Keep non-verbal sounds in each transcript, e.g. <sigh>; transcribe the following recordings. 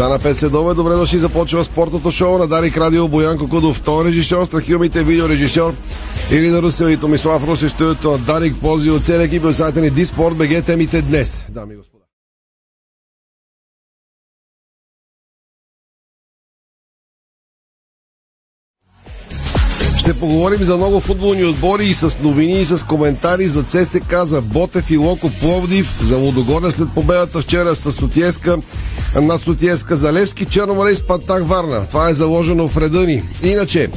Стана 5 следове, добре дошли, започва спортното шоу на Дарик Радио Боянко Кудов, втори режисьор, Страхилмите видеорежисьор Ирина Русева и Томислав Руси, студиото на Дарик Пози от целия екип сайта ни Диспорт БГ темите днес. Дами и господа. Ще поговорим за много футболни отбори и с новини и с коментари за ЦСК, за Ботев и Локо Пловдив, за Лудогорна след победата вчера с Сотиеска на Сотиеска за Левски, Черноморей Спартак Варна. Това е заложено в реда ни. Иначе,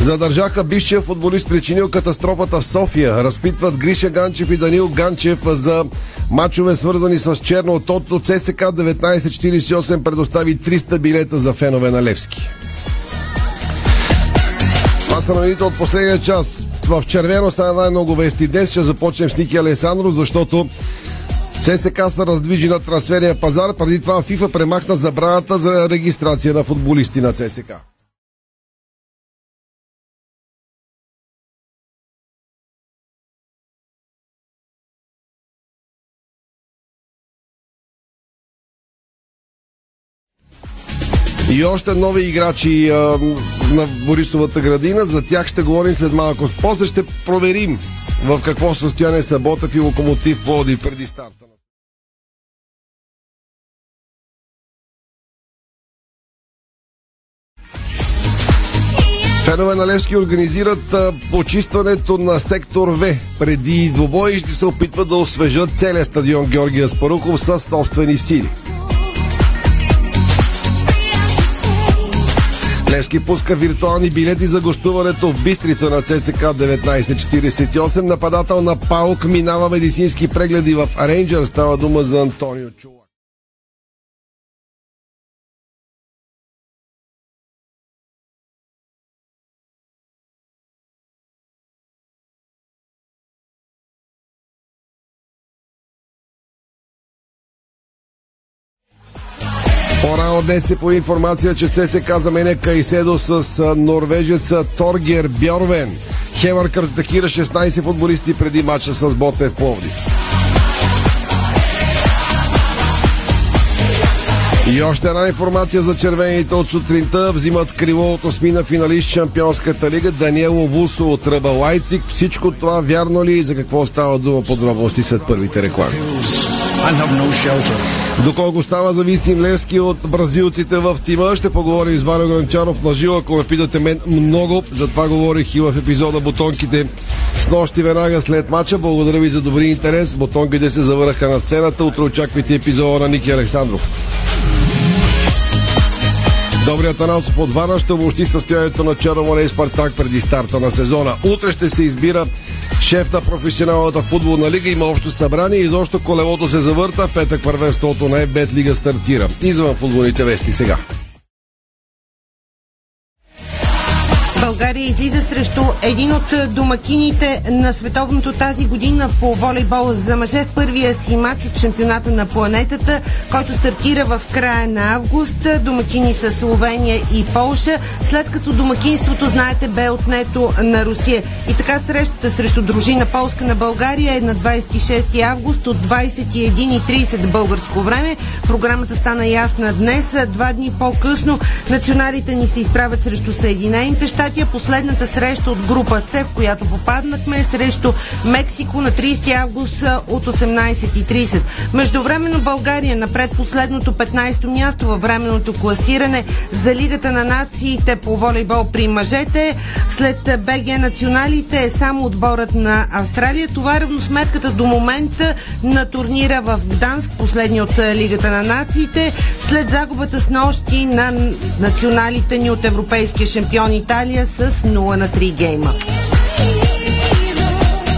задържаха бившия футболист причинил катастрофата в София. Разпитват Гриша Ганчев и Данил Ганчев за мачове свързани с Черно. Тото ЦСК 1948 предостави 300 билета за фенове на Левски. Това са новините от последния час. В червено стана най-много вести. Днес ще започнем с Ники Алесандров, защото ЦСК се раздвижи на трансферния пазар. Преди това ФИФА премахна забраната за регистрация на футболисти на ЦСК. И още нови играчи а, на Борисовата градина. За тях ще говорим след малко. После ще проверим в какво състояние са Ботев и Локомотив Плоди преди старта. Фенове на Левски организират почистването на сектор В. Преди двобои ще се опитват да освежат целия стадион Георгия Спарухов с собствени сили. Левски пуска виртуални билети за гостуването в Бистрица на ЦСК 1948. Нападател на Паук минава медицински прегледи в Рейнджър. Става дума за Антонио Чула. Днес се по информация, че ЦСК заменя Кайседо с норвежеца Торгер Бьорвен. Хевър картакира 16 футболисти преди матча с Ботев Пловдив. И още една информация за червените от сутринта. Взимат криво от осмина финалист Шампионската лига Даниело Вусо от Ръба Лайцик. Всичко това вярно ли и за какво става дума подробности след първите реклами? Доколко става зависим Левски от бразилците в тима, ще поговорим с Варио Гранчаров на живо, ако ме питате мен много. За това говорих и в епизода Бутонките с нощи веднага след мача. Благодаря ви за добри интерес. Бутонките се завърнаха на сцената. Утре очаквайте епизода на Ники Александров. Добрият Танасов от Варна ще обобщи състоянието на Черноморе и Спартак преди старта на сезона. Утре ще се избира шеф на професионалната футболна лига. Има общо събрание и защо колелото се завърта. Петък първенството на ФБЕТ лига стартира. Извън футболните вести сега. България излиза срещу един от домакините на световното тази година по волейбол за мъже в първия си матч от шампионата на планетата, който стартира в края на август. Домакини са Словения и Полша, след като домакинството, знаете, бе отнето на Русия. И така срещата срещу дружина Полска на България е на 26 август от 21.30 българско време. Програмата стана ясна днес. Два дни по-късно националите ни се изправят срещу Съединените щати, а последната среща от група С, в която попаднахме, срещу Мексико на 30 август от 18.30. Междувременно България на предпоследното 15-то място във временното класиране за Лигата на нациите по волейбол при мъжете. След БГ националите е само отборът на Австралия. Това е равносметката до момента на турнира в Гданск, последния от Лигата на нациите. След загубата с нощи на националите ни от европейския шампион Италия с 0 на 3 гейма.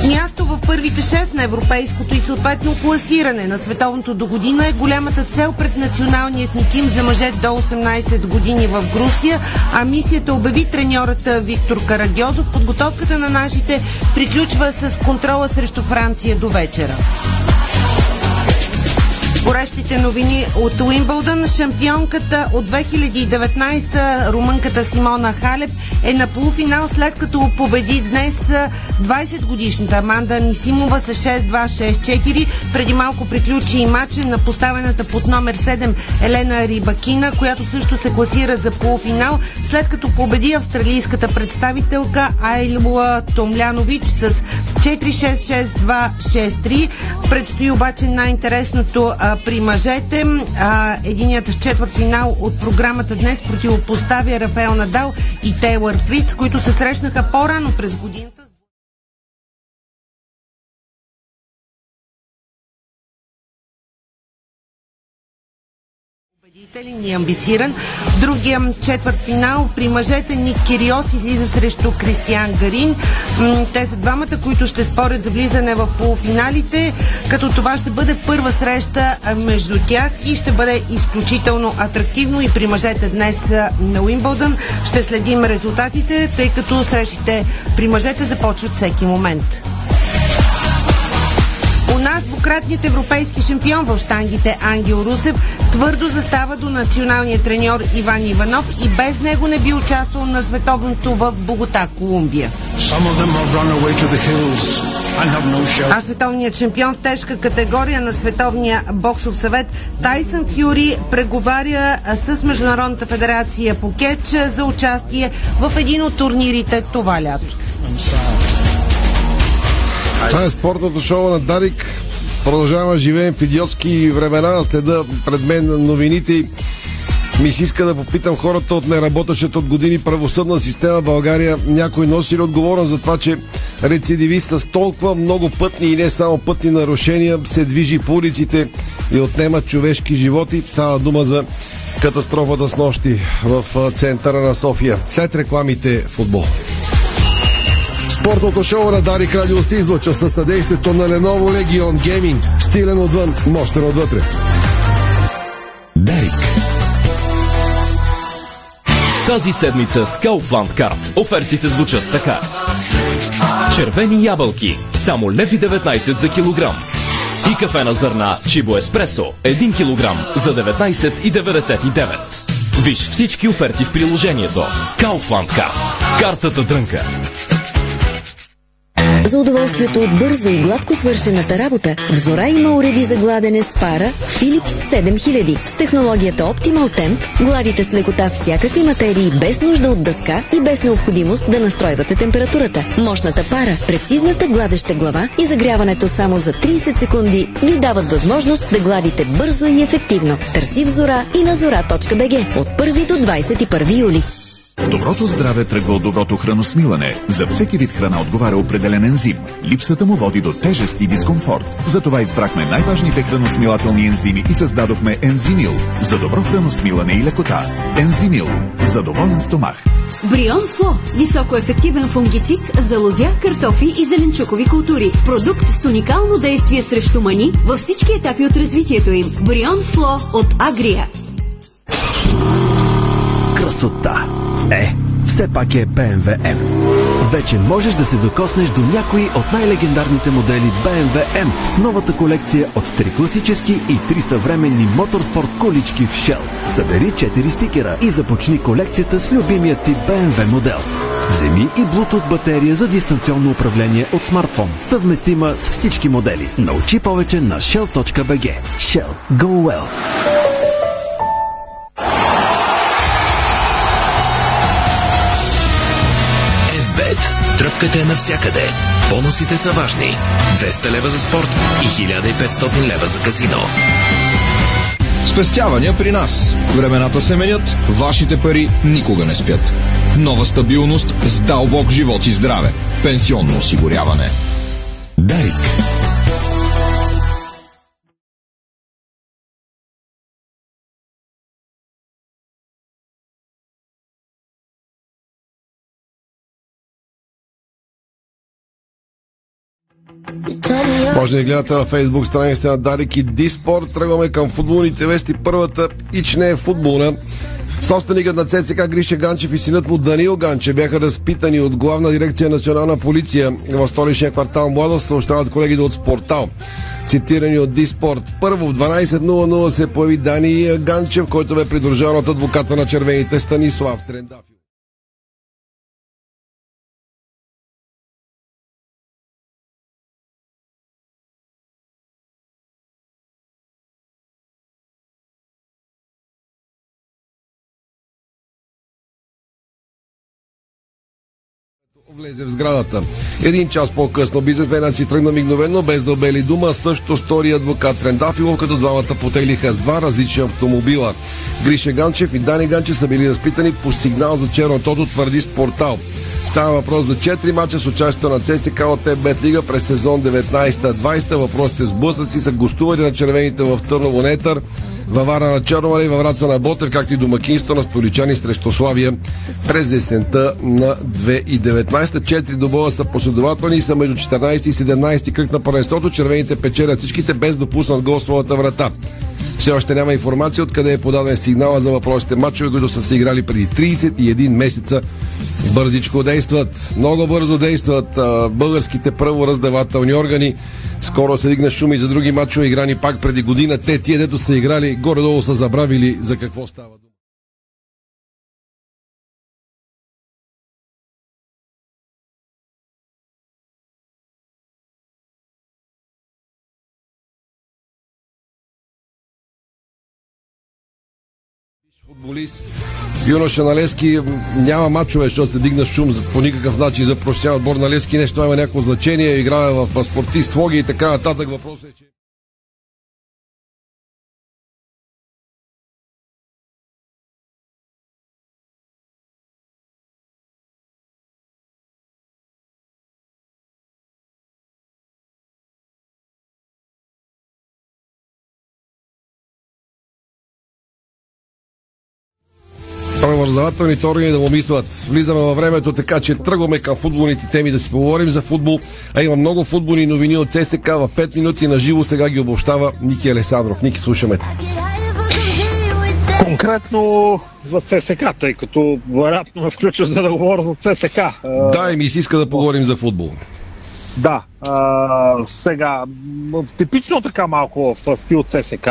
Място в първите 6 на европейското и съответно класиране на световното до година е голямата цел пред националният ни тим за мъже до 18 години в Грусия, а мисията обяви треньорът Виктор Карагьозов. Подготовката на нашите приключва с контрола срещу Франция до вечера. Горещите новини от Уимбълдън. Шампионката от 2019 румънката Симона Халеп е на полуфинал след като победи днес 20 годишната Аманда Нисимова с 6-2-6-4. Преди малко приключи и матча на поставената под номер 7 Елена Рибакина, която също се класира за полуфинал, след като победи австралийската представителка Айлуа Томлянович с 4-6-6-2-6-3. Предстои обаче най-интересното при мъжете. А, единият четвърт финал от програмата днес противопоставя Рафаел Надал и Тейлър Фриц, които се срещнаха по-рано през годината. Победителен и амбициран. В другия четвърт финал при мъжете Ник Кириос излиза срещу Кристиан Гарин. Те са двамата, които ще спорят за влизане в полуфиналите, като това ще бъде първа среща между тях и ще бъде изключително атрактивно и при мъжете днес на Уимбълдън. Ще следим резултатите, тъй като срещите при мъжете започват всеки момент нас двукратният европейски шампион в штангите Ангел Русев твърдо застава до националния треньор Иван Иванов и без него не би участвал на световното в Богота, Колумбия. А световният шампион в тежка категория на Световния боксов съвет Тайсън Фюри преговаря с Международната федерация по кетч за участие в един от турнирите това лято. Това е спортното шоу на Дарик. Продължаваме живеем в идиотски времена. Следа пред мен новините. Ми се иска да попитам хората от неработещата от години правосъдна система България. Някой носи ли отговорност за това, че рецидивист с толкова много пътни и не само пътни нарушения се движи по улиците и отнема човешки животи. Става дума за катастрофата с нощи в центъра на София. След рекламите футбол. Спортното шоу на Дарик Радио се излъчва със съдействието на Lenovo Legion Gaming. Стилен отвън, мощен отвътре. Дарик. Тази седмица с Kaufland Card офертите звучат така. Червени ябълки, само лев и 19 за килограм. И кафе на зърна Чибо Еспресо, 1 килограм за 19,99. Виж всички оферти в приложението. Kaufland Card. Картата дрънка. За удоволствието от бързо и гладко свършената работа, в Зора има уреди за гладене с пара Philips 7000 с технологията Optimal Temp. Гладите с лекота всякакви материи без нужда от дъска и без необходимост да настройвате температурата. Мощната пара, прецизната гладеща глава и загряването само за 30 секунди ви дават възможност да гладите бързо и ефективно. Търси в Зора и на zora.bg от 1 до 21 юли. Доброто здраве тръгва от доброто храносмилане. За всеки вид храна отговаря определен ензим. Липсата му води до тежест и дискомфорт. Затова избрахме най-важните храносмилателни ензими и създадохме Ензимил за добро храносмилане и лекота. Ензимил за доволен стомах. Брион Фло – високоефективен фунгицид за лозя, картофи и зеленчукови култури. Продукт с уникално действие срещу мани във всички етапи от развитието им. Брион Фло от Агрия. Красота! Е, все пак е BMW M. Вече можеш да се докоснеш до някои от най-легендарните модели BMW M с новата колекция от три класически и три съвременни моторспорт колички в Shell. Събери 4 стикера и започни колекцията с любимия ти BMW модел. Вземи и Bluetooth батерия за дистанционно управление от смартфон, съвместима с всички модели. Научи повече на shell.bg. Shell. Go well! Тръпката е навсякъде. Бонусите са важни. 200 лева за спорт и 1500 лева за казино. Спестявания при нас. Времената се менят, вашите пари никога не спят. Нова стабилност с дълбок живот и здраве. Пенсионно осигуряване. Дарик. Може да ни гледате във фейсбук страницата на Дарик и Диспорт. Тръгваме към футболните вести. Първата ич не е футболна. Собственикът на ЦСК Гриша Ганчев и синът му Данил Ганчев бяха разпитани от главна дирекция национална полиция в столичния квартал Младост, съобщават колегите от Спортал. Цитирани от Диспорт. Първо в 12.00 се появи Дани Ганчев, който бе придружен от адвоката на червените Станислав Трендафи. Влезе в сградата. Един час по-късно бизнесменът си тръгна мигновено, без да обели дума. Също стори адвокат Трендафилов, като двамата потеглиха с два различни автомобила. Гриша Ганчев и Дани Ганчев са били разпитани по сигнал за черно тото, твърди с портал. Става въпрос за 4 мача с участието на ЦСК от Бет Лига през сезон 19-20. Въпросите с блъсъци са гостували на червените в Търново Нетър, във Вара на Черномари и във Враца на Ботев, както и домакинство на столичани срещу Славия през есента на 2019. Четири добоя са последователни и са между 14 и 17 кръг на първенството. Червените печелят всичките без допуснат гол своята врата. Все още няма информация откъде е подаден сигнала за въпросите матчове, които са се играли преди 31 месеца. Бързичко действат, много бързо действат българските правораздавателни органи. Скоро се дигна шум и за други матчове, играни пак преди година. Те, тия, дето са играли, горе-долу са забравили за какво става футболист. Юноша на Лески няма мачове, защото се дигна шум по никакъв начин за професионал отбор на Лески. Нещо има някакво значение. Играе в спортист, слоги и така нататък. Въпросът е, че правораздавателните органи да му мислят. Влизаме във времето, така че тръгваме към футболните теми да си поговорим за футбол. А има много футболни новини от ЦСК в 5 минути на живо. Сега ги обобщава Ники Алесандров. Ники, слушаме те. Конкретно за ЦСК, тъй като вероятно ме включва за да говоря за ЦСК. Да, и ми си иска да поговорим за футбол. Да, а, сега, типично така малко в стил ЦСК,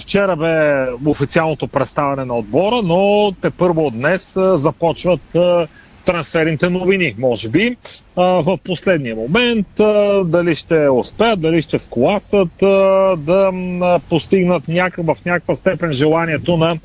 Вчера бе официалното представяне на отбора, но те първо днес започват трансферните новини, може би. В последния момент дали ще успеят, дали ще скласат да постигнат някак, в някаква степен желанието на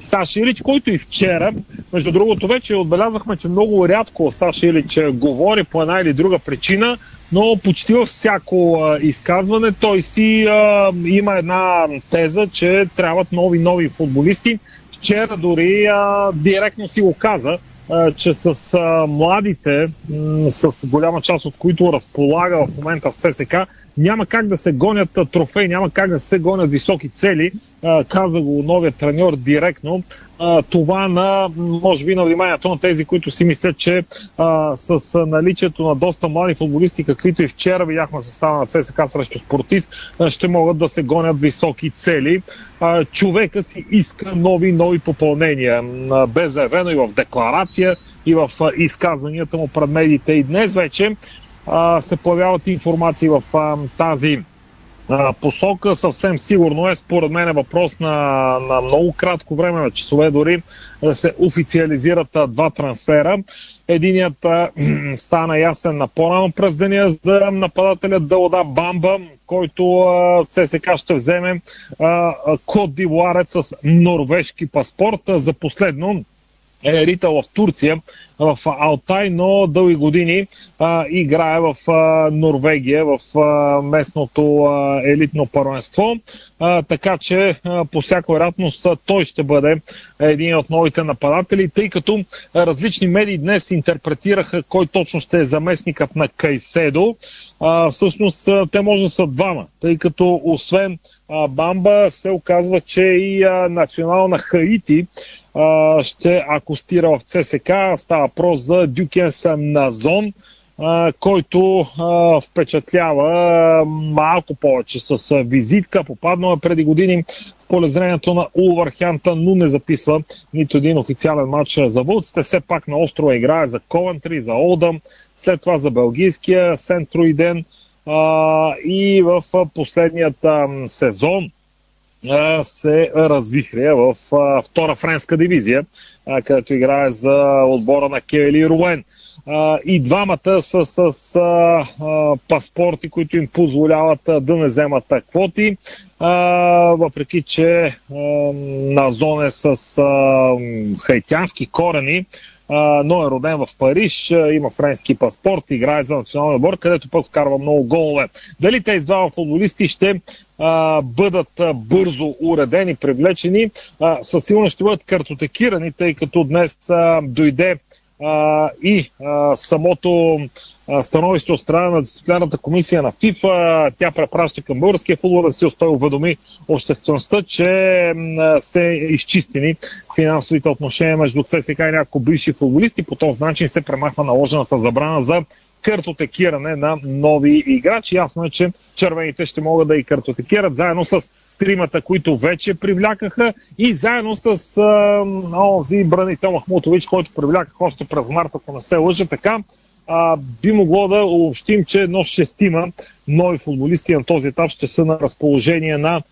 Саши Илич, който и вчера, между другото вече отбелязахме, че много рядко Саши Илич говори по една или друга причина, но почти във всяко а, изказване той си а, има една теза, че трябват нови нови футболисти. Вчера дори а, директно си го каза, а, че с а, младите, с голяма част от които разполага в момента в ЦСК, няма как да се гонят трофеи, няма как да се гонят високи цели, каза го новият треньор директно. Това на, може би, на вниманието на тези, които си мислят, че с наличието на доста млади футболисти, каквито и вчера видяхме в състава на ЦСК срещу Спортист, ще могат да се гонят високи цели. Човека си иска нови, нови попълнения. Бе заявено и в декларация, и в изказванията му пред медиите. И днес вече а, се появяват информации в а, тази а, посока. Съвсем сигурно е, според мен е въпрос на, на много кратко време, на часове дори, да се официализират а, два трансфера. Единият а, <clears throat> стана ясен на по-рано през деня за нападателя Дълда Бамба, който а, ЦСК ще вземе а, код дивуарец с норвежки паспорт. За последно е ритал в Турция, в Алтай, но дълги години а, играе в а, Норвегия, в а, местното а, елитно първенство. А, така че а, по всяка вероятност той ще бъде един от новите нападатели, тъй като различни медии днес интерпретираха кой точно ще е заместникът на Кайседо. А, всъщност те може да са двама, тъй като освен а, Бамба се оказва, че и а, национална Хаити ще акустира в ЦСК. Става въпрос за Дюкенсън на Зон. а, който впечатлява малко повече с визитка. Попаднала преди години в полезрението на Улвархянта, но не записва нито един официален матч за вълците. Все пак на острова играе за Ковентри, за Олдъм, след това за белгийския Сентроиден а, и в последният сезон се развихря в втора френска дивизия, където играе за отбора на Кели Руен. И двамата са с а, а, паспорти, които им позволяват да не вземат квоти, а, въпреки че а, на зоне с а, хайтянски корени, но е роден в Париж, има френски паспорт, играе за националния отбор, където пък вкарва много голове. Дали тези двама футболисти ще а, бъдат бързо уредени, привлечени, а, със сигурност ще бъдат картотекирани, тъй като днес а, дойде а, и а, самото становище от страна на дисциплинарната комисия на ФИФА. Тя препраща към българския футбол да си остави уведоми обществеността, че се изчистени финансовите отношения между ЦСК и някои бивши футболисти. По този начин се премахва наложената забрана за картотекиране на нови играчи. Ясно е, че червените ще могат да и картотекират заедно с тримата, които вече привлякаха и заедно с а, онзи бранител Махмутович, който привлякаха още през март, ако не се лъжа, така а, би могло да обобщим, че едно шестима нови футболисти на този етап ще са на разположение на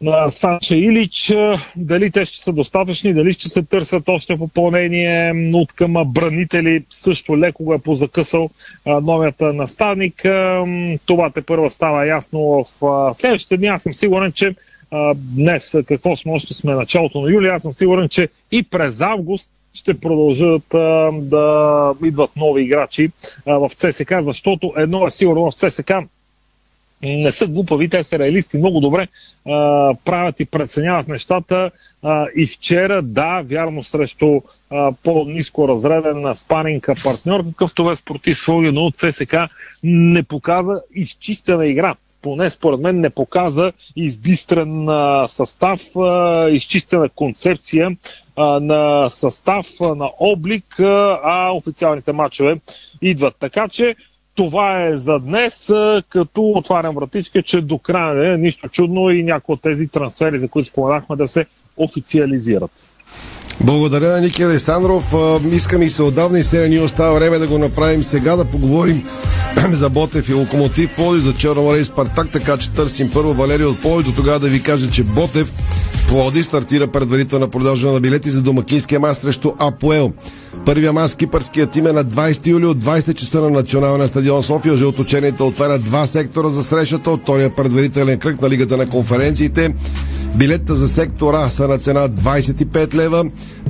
на Санча Илич. Дали те ще са достатъчни, дали ще се търсят още попълнение от към бранители. Също леко го е позакъсал новият наставник. Това те първа става ясно в следващите дни. Аз съм сигурен, че днес какво сме, още сме началото на юли, аз съм сигурен, че и през август ще продължат а, да идват нови играчи а, в ЦСК, защото едно е сигурно в ЦСК не са глупави, те са реалисти, много добре а, правят и преценяват нещата. А, и вчера, да, вярно срещу а, по-низко разреден спаринг партньор, какъвто е спортив своя, но ЦСК не показа изчистена игра поне според мен не показа избистрен а, състав, а, изчистена концепция а, на състав, а, на облик, а, а официалните матчове идват. Така че това е за днес, като отварям вратичка, че до края не е нищо чудно и някои от тези трансфери, за които споменахме, да се официализират. Благодаря Ники Александров. Искам и се отдавна и сега ни остава време да го направим сега, да поговорим <clears throat> за Ботев и Локомотив Поли, за Черноморе и Спартак, така че търсим първо Валерий от Поли. До тогава да ви кажа, че Ботев Плоди стартира предварителна продажа на билети за домакинския мач срещу Апоел. Първия мач кипърският тим е на 20 юли от 20 часа на националния стадион София. Жълточените отварят два сектора за срещата от втория предварителен кръг на Лигата на конференциите. Билетите за сектор А са на цена 25 лева.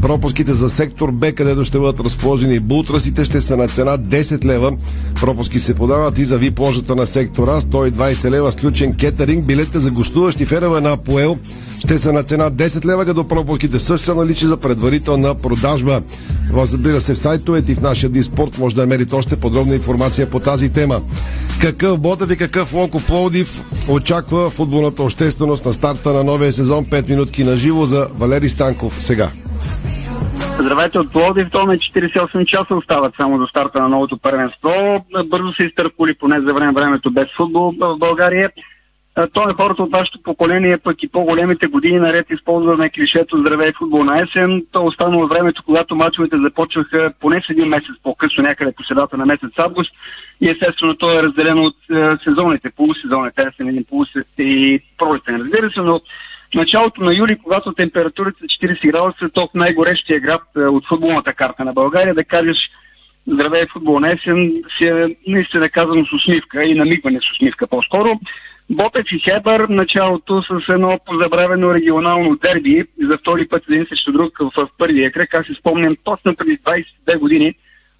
Пропуските за сектор Б, където ще бъдат разположени бутрасите, ще са на цена 10 лева. Пропуски се подават и за вип ложата на сектора 120 лева, сключен кетеринг. Билетите за гостуващи фенове на Апоел ще са на цена 10 лева, като пропуските също са наличи за предварителна продажба. Разбира се в сайтовете и в нашия диспорт може да намерите още подробна информация по тази тема. Какъв Ботев и какъв Локо Пловдив очаква футболната общественост на старта на новия сезон 5 минутки на живо за Валери Станков сега. Здравейте от Пловдив, то на 48 часа остават само до старта на новото първенство. Бързо се изтърпули поне за време времето без футбол в България то е хората от вашето поколение, пък и по-големите години наред използваме клишето здравей футбол на есен. То останало времето, когато мачовете започваха поне с един месец по-късно, някъде по средата на месец август. И естествено то е разделено от е, сезоните, полусезоните, есен, един полусезон и пролетен, разбира се, но началото на юли, когато температурата са 40 градуса, то в най-горещия град е, от футболната карта на България, да кажеш здравей футбол на есен, си е наистина казано с усмивка и намигване с усмивка по-скоро. Ботев и Хебър началото с едно позабравено регионално дерби за втори път един срещу друг в първия кръг. Аз си спомням точно преди 22 години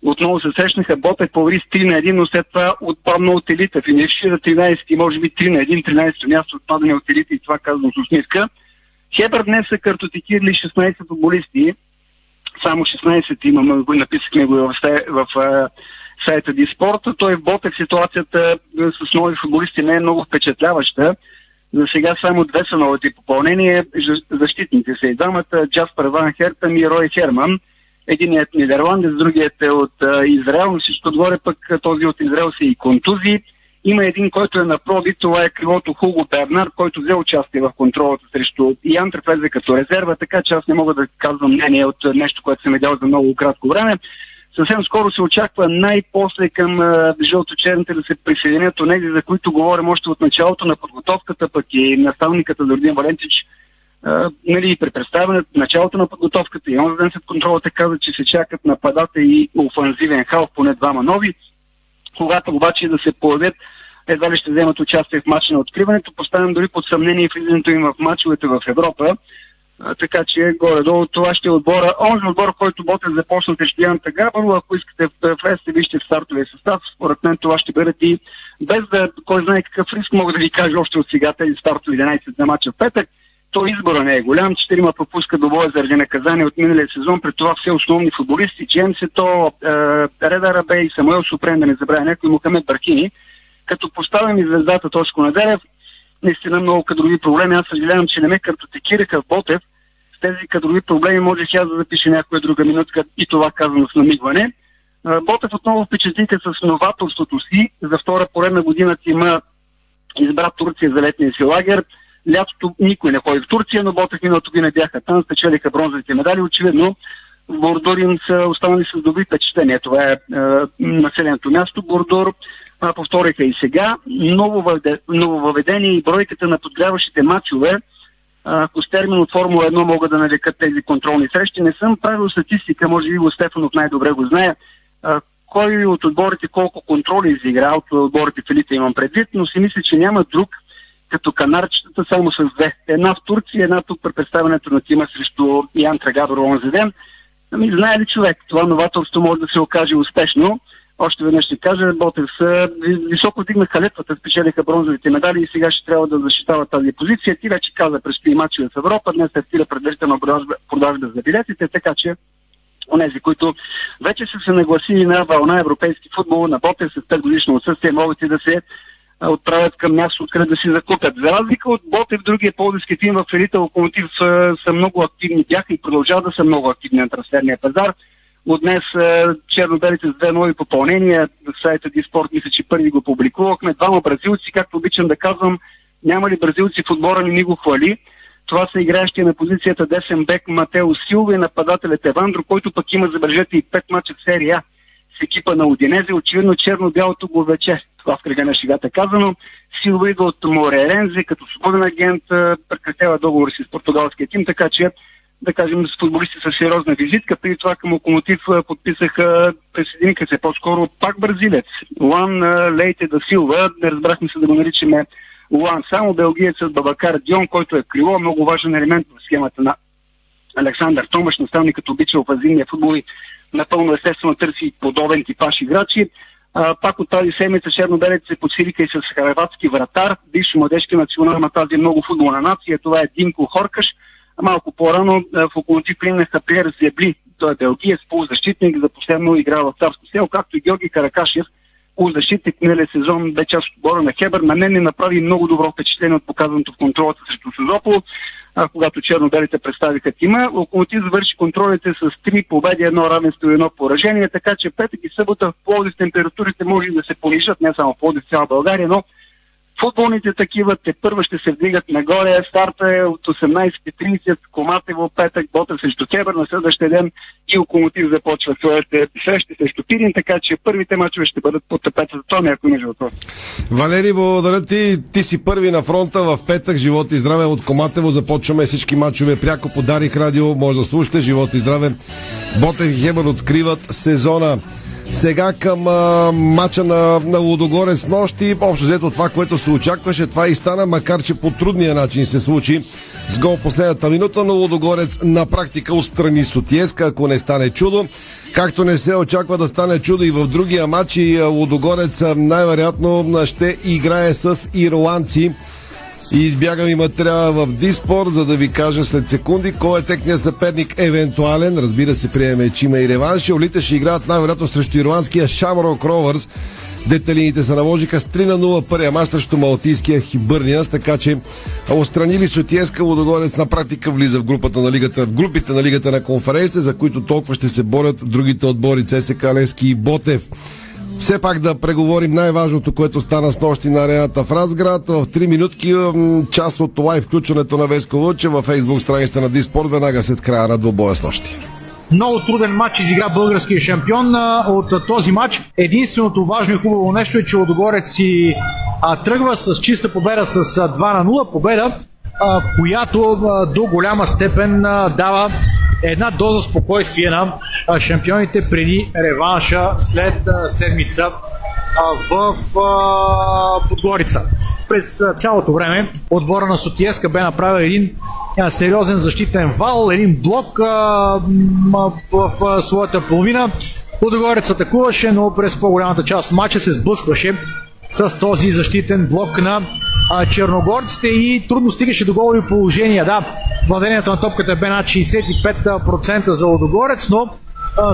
отново се срещнаха Ботев по с 3 на 1, но след това отпадна от елита. Финиши за 13 и може би 3 на 1, 13 място отпадане от елита и това казвам с усмивка. Хебър днес са картотекирали 16 футболисти. Само 16 имаме, написахме го в, в, в сайта Диспорта. Той в Ботев ситуацията е, с нови футболисти не е много впечатляваща. За сега само две са новите попълнения. Защитните са и двамата Джаспер Ван Хертън и Рой Херман. Единият нидерландец, другият е от Израел, но всичко отгоре пък този от Израел си и контузии. Има един, който е на проби, това е крилото Хуго Бернар, който взе участие в контролата срещу Ян влезе като резерва, така че аз не мога да казвам мнение от нещо, което съм видял за много кратко време. Съвсем скоро се очаква най-после към жълточерните да се присъединят онези, за които говорим още от началото на подготовката, пък и наставниката Дордин Валентич, а, нали, при представянето, началото на подготовката и онзи ден след контролата каза, че се чакат нападата и офанзивен хал, поне двама нови. Когато обаче да се появят, едва ли ще вземат участие в матча на откриването, поставям дори под съмнение влизането им в матчовете в Европа. Така че горе-долу това ще е отбора. Онзи отбор, който Ботев започна срещу Янта Габърова, ако искате влезте, вижте в стартовия състав. Според мен това ще бъдат и без да кой знае какъв риск, мога да ви кажа още от сега тези стартови 11 на матча в петък. То избора не е голям. Четирима пропуска до боя заради наказание от миналия сезон. При това все основни футболисти. Джеймс Ето, е, Реда Рабей, Самуел Супрен, да не забравя някой, Мухамед Баркини. Като поставям и звездата Тоско Наделев, наистина много кадрови проблеми. Аз съжалявам, че не ме картотекираха в Ботев. С тези кадрови проблеми можех аз да запиша някоя друга минутка и това казвам с намигване. Ботев отново впечатлиха с новаторството си. За втора поредна година има избра Турция за летния си лагер. Лятото никой не ходи в Турция, но Ботев миналото година бяха там, спечелиха бронзовите медали. Очевидно, Бордорин са останали с добри впечатления. Това е, е населеното място Бордор. А, повториха и сега. Ново, ново въведение и бройката на подгряващите матчове ако с термин от Формула 1 могат да нарекат тези контролни срещи. Не съм правил статистика, може би Иво Стефанов най-добре го знае, кой от отборите колко контроли изигра, от отборите в елита имам предвид, но си мисля, че няма друг, като канарчетата само с две. Една в Турция, една тук при представянето на тима срещу Ян Трагадор онзи ден. Ами, знае ли човек, това новаторство може да се окаже успешно. Още веднъж ще кажа, Ботев са високо дигнаха летвата, спечелиха бронзовите медали и сега ще трябва да защитава тази позиция. Ти вече каза, предстои матчове в Европа, днес стартира предварителна продажба, продажба за билетите, така че онези, които вече са се нагласили на вълна европейски футбол, на Ботев с 5 годишно отсъствие, могат и да се отправят към място, откъде да си закупят. За разлика от Ботев, другия полдивски тим в елита Локомотив са много активни бяха и продължават да са много активни на трансферния пазар. От днес черно-белите с две нови попълнения. В сайта Диспорт мисля, че първи го публикувахме. Двама бразилци, както обичам да казвам, няма ли бразилци в отбора ни ни го хвали. Това са играещия на позицията десен бек Матео Силва и нападателят Евандро, който пък има, забележете, и пет мача в серия с екипа на Одинезе. Очевидно черно-бялото го вече. Това в кръга на шегата казано. Силва идва от Морерензе като свободен агент, прекратява договор си с португалския тим, така че да кажем, с футболисти с сериозна визитка. Преди това към Локомотив подписаха, присъединиха се по-скоро пак бразилец. Лан Лейте да Силва, не разбрахме се да го наричаме Луан. Само белгиецът Бабакар Дион, който е крило, много важен елемент в схемата на Александър Томаш, наставник като обича офазивния футбол и напълно естествено търси подобен типаж играчи. А, пак от тази седмица черно-белите се подсилиха и с харватски вратар, бивш младежки национал на тази много футболна нация. Това е Димко Хоркаш. Малко по-рано в Локомотив приемнаха Пиер Зебли. Той е белгиец, полузащитник, за последно игра в Царско село, както и Георги Каракашев, полузащитник миналия сезон, бе част от отбора на Хебър. На мен ми направи много добро впечатление от показаното в контролата срещу Созопол, а, когато черно-белите представиха тима. Локомотив завърши контролите с три победи, едно равенство и едно поражение, така че петък и събота в Пловдив температурите може да се понижат, не само в Пловдив, цяла България, но Футболните такива те първа ще се вдигат нагоре. Старта е от 18.30, Коматево, петък, Бота срещу Кебър на следващия ден и Локомотив започва своите срещи срещу Пирин, така че първите мачове ще бъдат под тапета. Това някой между въпрос. Валери, благодаря ти. Ти си първи на фронта в петък. Живот и здраве от Коматево. Започваме всички мачове пряко по Дарих Радио. Може да слушате. Живот и здраве. Ботев и Хебър откриват сезона. Сега към а, мача на, на Лудогорец нощи. Общо взето това, което се очакваше, това и стана, макар че по трудния начин се случи. С гол в последната минута, но Лудогорец на практика отстрани Сотиеска, ако не стане чудо. Както не се очаква да стане чудо и в другия матч, и Лудогорец най-вероятно ще играе с ирландци. И избягам и материала в Диспорт, за да ви кажа след секунди кой е техният съперник евентуален. Разбира се, приеме, че има и реванш. Олите ще играят най-вероятно срещу ирландския Shamrock Rovers. Детелините се наложиха с 3 на 0 първия мач срещу Малтийския Хибърниас, така че отстранили Сотиеска, Лудогорец на практика влиза в, групата на лигата, в групите на лигата на конференция, за които толкова ще се борят другите отбори ЦСК Левски и Ботев. Все пак да преговорим най-важното, което стана с нощи на арената в Разград. В 3 минутки част от това и включването на Веско Луче във фейсбук страницата на Диспорт веднага след края на двобоя с нощи. Много труден матч изигра българския шампион. От този матч единственото важно и хубаво нещо е, че Лодогорец си тръгва с чиста победа с 2 на 0. Победа, която до голяма степен дава една доза спокойствие на шампионите преди реванша след седмица в Подгорица. През цялото време отбора на Сотиеска бе направил един сериозен защитен вал, един блок в, своята половина. Подгорец атакуваше, но през по-голямата част от матча се сблъскваше с този защитен блок на а, черногорците и трудно стигаше до голови положения. Да, владението на топката бе над 65% за Лодогорец, но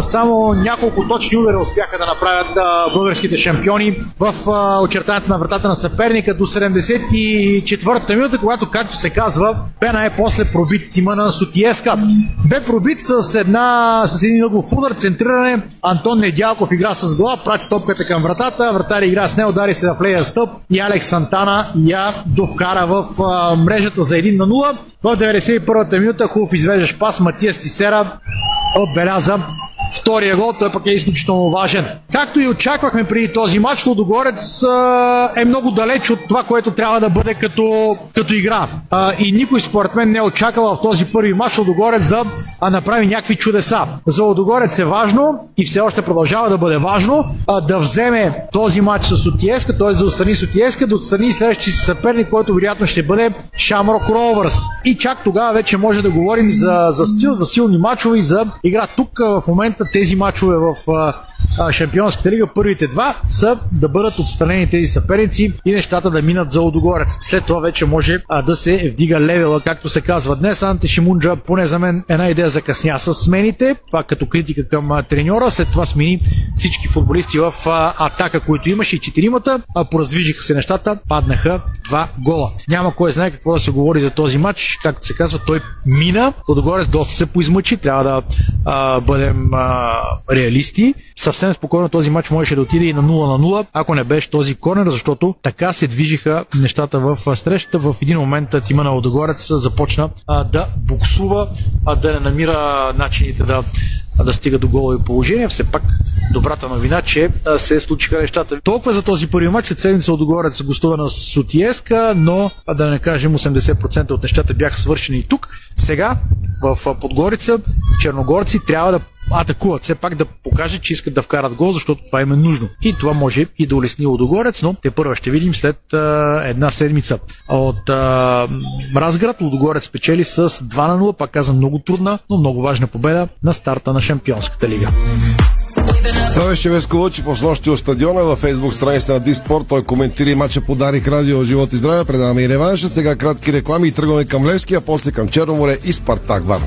само няколко точни удара успяха да направят българските шампиони в очертането на вратата на съперника до 74-та минута, когато, както се казва, бе най-после пробит тима на Сотиеска. Бе пробит с, една, с един много удар, центриране. Антон Недялков игра с глава, прати топката към вратата. Вратари игра с нея, удари се в лея стъп и Алекс Сантана я довкара в мрежата за 1 на 0. В 91-та минута хубав извеждаш пас Матия Стисера отбеляза втория гол, той пък е изключително важен. Както и очаквахме преди този матч, Лодогорец е много далеч от това, което трябва да бъде като, като игра. и никой според мен не е очаквал в този първи матч Лодогорец да направи някакви чудеса. За Лодогорец е важно и все още продължава да бъде важно да вземе този матч с Отиеска, т.е. да отстрани Отиеска, да отстрани следващия си съперник, който вероятно ще бъде Шамрок Ровърс. И чак тогава вече може да говорим за, за стил, за силни матчове и за игра. Тук в момента тези мачове в Шампионската лига, първите два са да бъдат отстранени тези съперници и нещата да минат за Лодогорец. След това вече може а, да се вдига левела, както се казва днес. Анте Шимунджа, поне за мен, една идея закъсня с смените. Това като критика към треньора. След това смени всички футболисти в а, атака, които имаше и четиримата. А, пораздвижиха се нещата, паднаха два гола. Няма кой знае какво да се говори за този матч. Както се казва, той мина. Лодогорец доста се поизмъчи. Трябва да а, бъдем а, реалисти. Съвсем спокойно този матч можеше да отиде и на 0 на 0, ако не беше този корнер, защото така се движиха нещата в срещата. В един момент тима на Лодогорец започна а, да буксува, а, да не намира начините да да стига до голови положение. Все пак добрата новина, че се случиха нещата. Толкова за този първи матч. След седмица отговорят гостува на Сотиеска, но да не кажем 80% от нещата бяха свършени и тук. Сега в Подгорица черногорци трябва да атакуват, все пак да покажат, че искат да вкарат гол, защото това им е нужно. И това може и да улесни Лудогорец, но те първо ще видим след а, една седмица. От а, Разград Лудогорец печели с 2 на 0, пак казвам много трудна, но много важна победа на старта на Шампионската лига. Това беше Веско Лъчи по снощи от стадиона във фейсбук страницата на Диспорт. Той коментира мача подарих радио Живот и здраве. Предаваме и реванша. Сега кратки реклами и тръгваме към Левски, а после към Черноморе и Спартак Варна.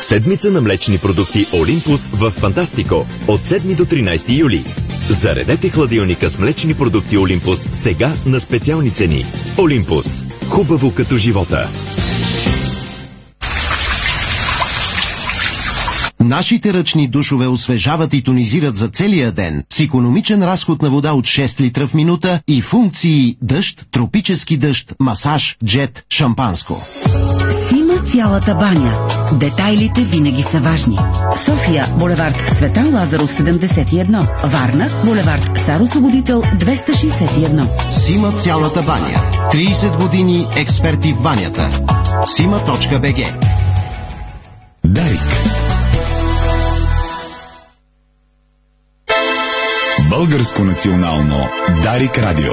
Седмица на млечни продукти Олимпус в Фантастико от 7 до 13 юли. Заредете хладилника с млечни продукти Олимпус сега на специални цени. Олимпус. Хубаво като живота. Нашите ръчни душове освежават и тонизират за целия ден с економичен разход на вода от 6 литра в минута и функции дъжд, тропически дъжд, масаж, джет, шампанско. Цялата баня. Детайлите винаги са важни. София, булевард Светан Лазаров 71. Варна, булевард Сар Освободител 261. Сима цялата баня. 30 години експерти в банята. Сима.бг Дарик. Българско национално Дарик Радио.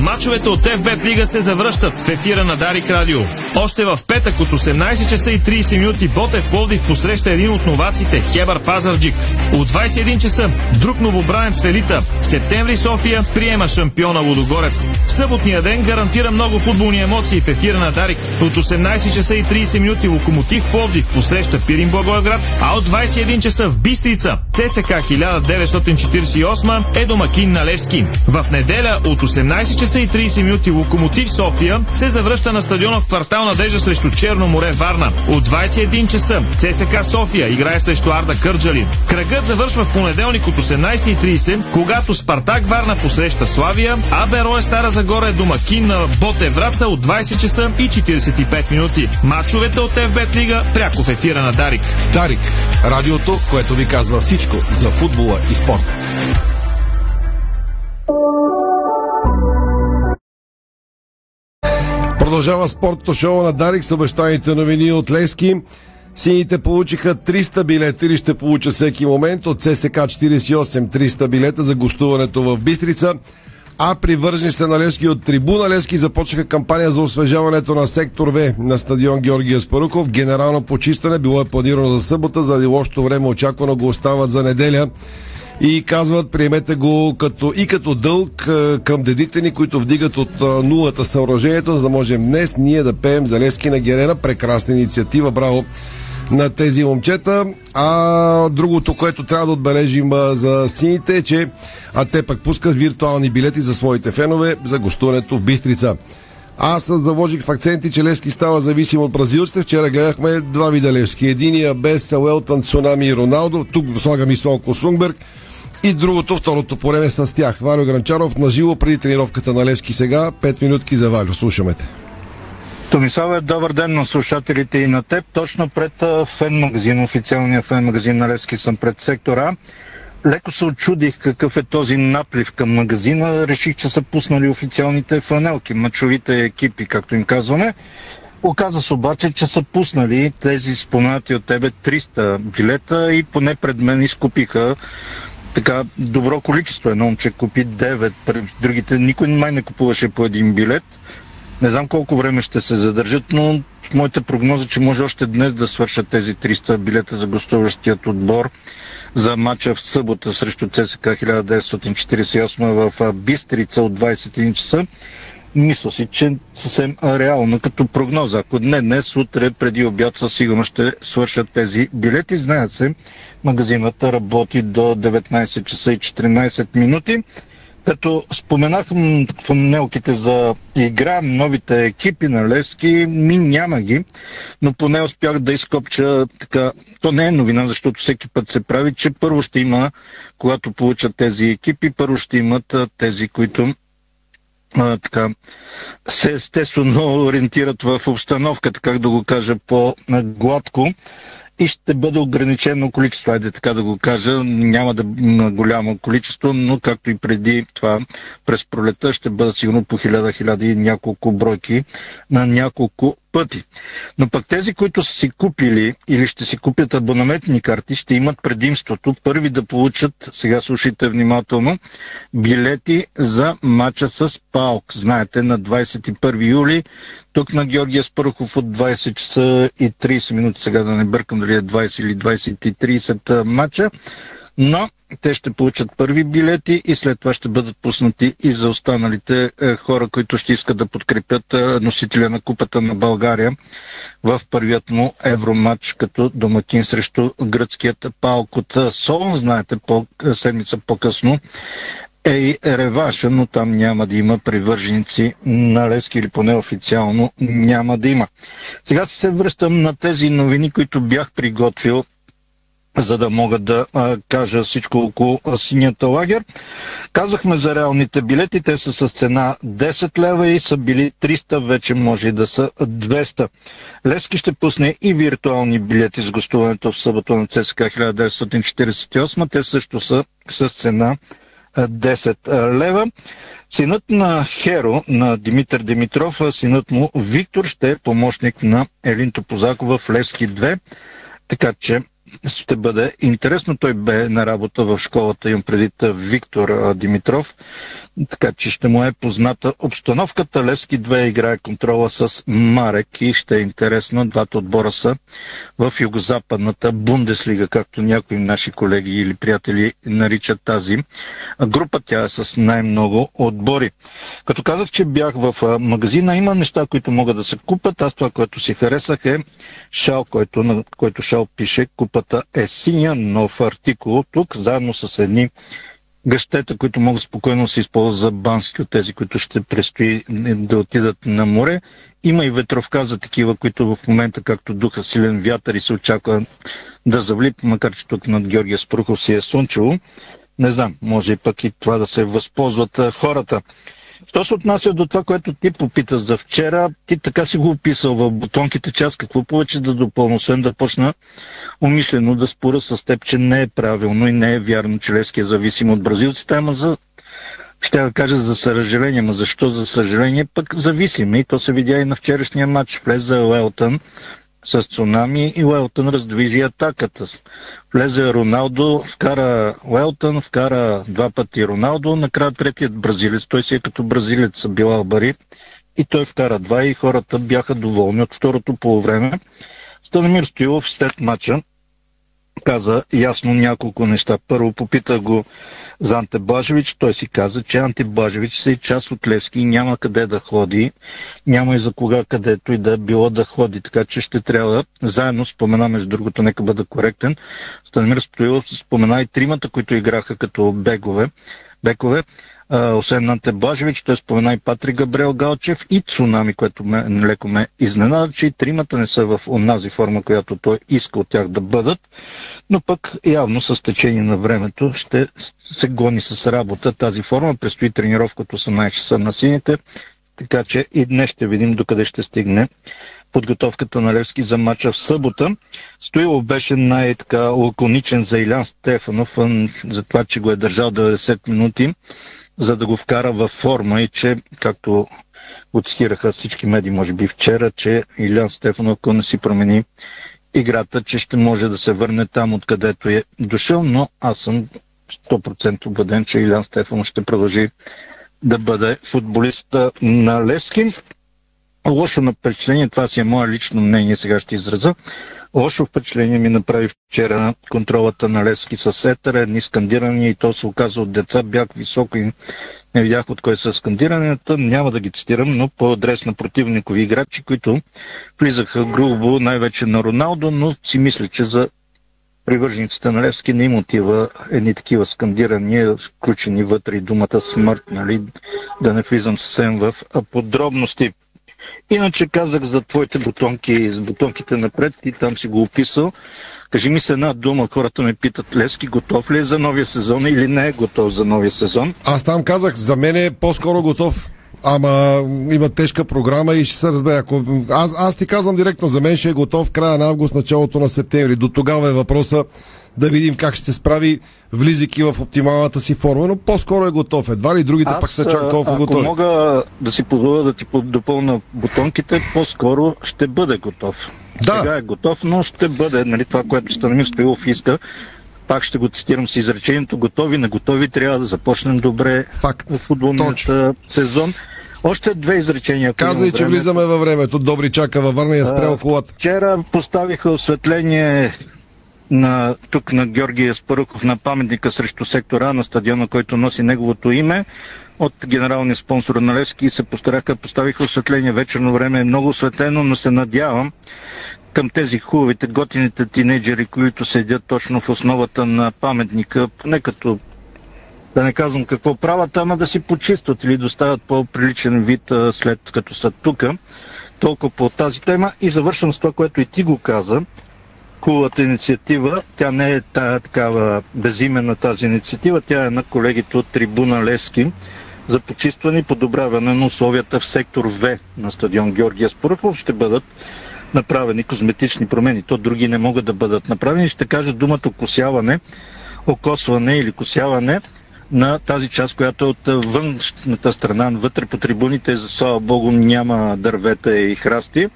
Мачовете от FBET Лига се завръщат в ефира на Дарик Радио. Още в петък от 18 часа и 30 минути Ботев Пловдив посреща един от новаците Хебър Пазарджик. От 21 часа друг новобранец в елита. Септември София приема шампиона Лудогорец. Съботния ден гарантира много футболни емоции в ефира на Дарик. От 18 часа и 30 минути Локомотив Пловдив посреща Пирин Благоевград, а от 21 часа в Бистрица ЦСК 1948 е домакин на Левски. В неделя от 18 часа и 30 минути Локомотив София се завръща на стадиона в квартал Надежда срещу Черно море Варна. От 21 часа ЦСК София играе срещу Арда Кърджали. Кръгът завършва в понеделник от 18.30, когато Спартак Варна посреща Славия, а Берое Стара Загора е домакин на Боте Враца от 20 часа и 45 минути. Мачовете от FBET Лига пряко в ефира на Дарик. Дарик. Радиото, което ви казва всичко за футбола и спорта. Продължава спортното шоу на Дарик с обещаните новини от Левски. Сините получиха 300 билета или ще получа всеки момент от ССК 48 300 билета за гостуването в Бистрица. А привържените на Левски от трибуна Левски започнаха кампания за освежаването на сектор В на стадион Георгия Спаруков. Генерално почистване било е планирано за събота, заради лошото време очаквано го остават за неделя и казват, приемете го като, и като дълг е, към дедите ни, които вдигат от е, нулата съоръжението, за да можем днес ние да пеем за Левски на Герена. Прекрасна инициатива, браво на тези момчета. А другото, което трябва да отбележим а, за сините е, че а те пък пускат виртуални билети за своите фенове за гостуването в Бистрица. Аз заложих в акценти, че Левски става зависим от бразилците. Вчера гледахме два вида Левски. Единия без Уелтън, Цунами и Роналдо. Тук слагам и Сонко Сунгберг. И другото, второто по с тях. Валю Гранчаров на живо преди тренировката на Левски сега. Пет минутки за Валю. Слушаме те. Томислава, добър ден на слушателите и на теб. Точно пред фен магазин, официалния фен магазин на Левски съм пред сектора. Леко се очудих какъв е този наплив към магазина. Реших, че са пуснали официалните фанелки, мачовите екипи, както им казваме. Оказа се обаче, че са пуснали тези споменати от тебе 300 билета и поне пред мен изкупиха така добро количество. Едно момче купи 9, другите никой май не купуваше по един билет. Не знам колко време ще се задържат, но моята прогноза, че може още днес да свършат тези 300 билета за гостуващият отбор за матча в събота срещу ЦСК 1948 в Бистрица от 21 часа. Мисля си, че съвсем реално като прогноза. Ако не днес, утре преди обяд със сигурност ще свършат тези билети. Знаят се, магазинът работи до 19 часа и 14 минути. Като споменах фанелките за игра, новите екипи на Левски, ми няма ги, но поне успях да изкопча така. То не е новина, защото всеки път се прави, че първо ще има, когато получат тези екипи, първо ще имат тези, които а, така, се естествено ориентират в обстановката, как да го кажа по-гладко. И ще бъде ограничено количество, айде така да го кажа, няма да голямо количество, но както и преди това през пролета ще бъдат сигурно по хиляда, хиляди и няколко бройки на няколко пъти. Но пък тези, които са си купили или ще си купят абонаментни карти, ще имат предимството първи да получат, сега слушайте внимателно, билети за матча с Паук. Знаете, на 21 юли тук на Георгия Спърхов от 20 часа и 30 минути, сега да не бъркам дали е 20 или 20 и 30 матча но те ще получат първи билети и след това ще бъдат пуснати и за останалите е, хора, които ще искат да подкрепят е, носителя на купата на България в първият му евроматч като домакин срещу гръцкият палк от Солон. Знаете, по, седмица по-късно е и реваша, но там няма да има привърженици на Левски или поне официално няма да има. Сега се връщам на тези новини, които бях приготвил за да мога да а, кажа всичко около синята лагер. Казахме за реалните билети, те са с цена 10 лева и са били 300, вече може да са 200. Левски ще пусне и виртуални билети с гостуването в събота на ЦСК 1948. Те също са с цена 10 лева. Синът на Херо, на Димитър Димитров, синът му Виктор ще е помощник на Елин Топозакова в Левски 2. Така че ще бъде интересно. Той бе на работа в школата, им преди Виктор Димитров, така че ще му е позната обстановката. Левски 2 играе контрола с Марек и ще е интересно. Двата отбора са в югозападната Бундеслига, както някои наши колеги или приятели наричат тази група. Тя е с най-много отбори. Като казах, че бях в магазина, има неща, които могат да се купат. Аз това, което си харесах е шал, който, на който шал пише купата е синя, нов артикул тук, заедно с едни гъщета, които могат спокойно да се използват за бански от тези, които ще предстои да отидат на море. Има и ветровка за такива, които в момента, както духа силен вятър и се очаква да завлип, макар че тук над Георгия Спрухов си е слънчево. Не знам, може и пък и това да се възползват хората. Що се отнася до това, което ти попита за вчера, ти така си го описал в бутонките, аз какво повече да допълна, освен да почна умишлено да спора с теб, че не е правилно и не е вярно, че Левски е зависим от бразилците, ама за ще да кажа за съжаление, но защо за съжаление, пък зависим. И то се видя и на вчерашния матч. Влезе Уелтън, с цунами и Уелтън раздвижи атаката. Влезе Роналдо, вкара Уелтън, вкара два пъти Роналдо, накрая третият бразилец, той си е като бразилец била Бари и той вкара два и хората бяха доволни от второто полувреме. Станемир Стоилов след мача каза ясно няколко неща. Първо попита го за Анте Бажевич. Той си каза, че Анте Бажевич се е част от Левски и няма къде да ходи. Няма и за кога където и да било да ходи. Така че ще трябва заедно, спомена между другото, нека бъда коректен, Станимир Стоилов спомена и тримата, които играха като бегове. бекове освен Анте Блажевич, той спомена и Патри Габриел Галчев и Цунами, което ме, леко ме изненада, че и тримата не са в онази форма, която той иска от тях да бъдат, но пък явно с течение на времето ще се гони с работа тази форма. Престои тренировката 18 часа на сините, така че и днес ще видим докъде ще стигне подготовката на Левски за мача в събота. Стоилов беше най-така лаконичен за Илян Стефанов, за това, че го е държал 90 минути за да го вкара във форма и че, както го цитираха всички медии, може би вчера, че Илян Стефанов, ако не си промени играта, че ще може да се върне там, откъдето е дошъл, но аз съм 100% убеден, че Илян Стефанов ще продължи да бъде футболист на Левски. Лошо на впечатление, това си е мое лично мнение, сега ще израза. Лошо впечатление ми направи вчера контролата на Левски с Етър, едни скандирания и то се оказа от деца, бях високо и не видях от кой са скандиранията, няма да ги цитирам, но по адрес на противникови играчи, които влизаха грубо най-вече на Роналдо, но си мисля, че за привържениците на Левски не им отива едни такива скандирания, включени вътре и думата смърт, нали, да не влизам съвсем в подробности. Иначе казах за твоите бутонки, с бутонките напред и там си го описал. Кажи ми се една дума, хората ме питат, Левски готов ли е за новия сезон или не е готов за новия сезон? Аз там казах, за мен е по-скоро готов. Ама има тежка програма и ще се разбере. Ако... Аз, аз ти казвам директно, за мен ще е готов края на август, началото на септември. До тогава е въпроса да видим как ще се справи, влизайки в оптималната си форма, но по-скоро е готов. Едва ли другите Аз, пак са чак толкова ако готови. мога да си позволя да ти допълна бутонките, по-скоро ще бъде готов. Да. Сега е готов, но ще бъде нали, това, което Станимир Стоилов иска. Пак ще го цитирам с изречението готови, на готови трябва да започнем добре Факт. в футболния сезон. Още две изречения. ако Казвай, че време. влизаме във времето. Добри чака във Варна и е спрял колата. Вчера поставиха осветление на, тук на Георгия Спарухов на паметника срещу сектора на стадиона, който носи неговото име. От генералния спонсор на Левски се постараха, поставиха осветление. Вечерно време е много осветлено, но се надявам към тези хубавите, готините тинейджери, които седят точно в основата на паметника, не като да не казвам какво правят, ама да си почистват или доставят по-приличен вид след като са тука. Толкова по тази тема и завършвам с това, което и ти го каза. Хубавата инициатива, тя не е тая такава безименна тази инициатива, тя е на колегите от Трибуна Левски за почистване и подобряване на условията в сектор В на стадион Георгия Споръхов. Ще бъдат направени козметични промени. То други не могат да бъдат направени. Ще кажа думата косяване, окосване или косяване на тази част, която е от външната страна, вътре по трибуните, за слава богу, няма дървета и храсти,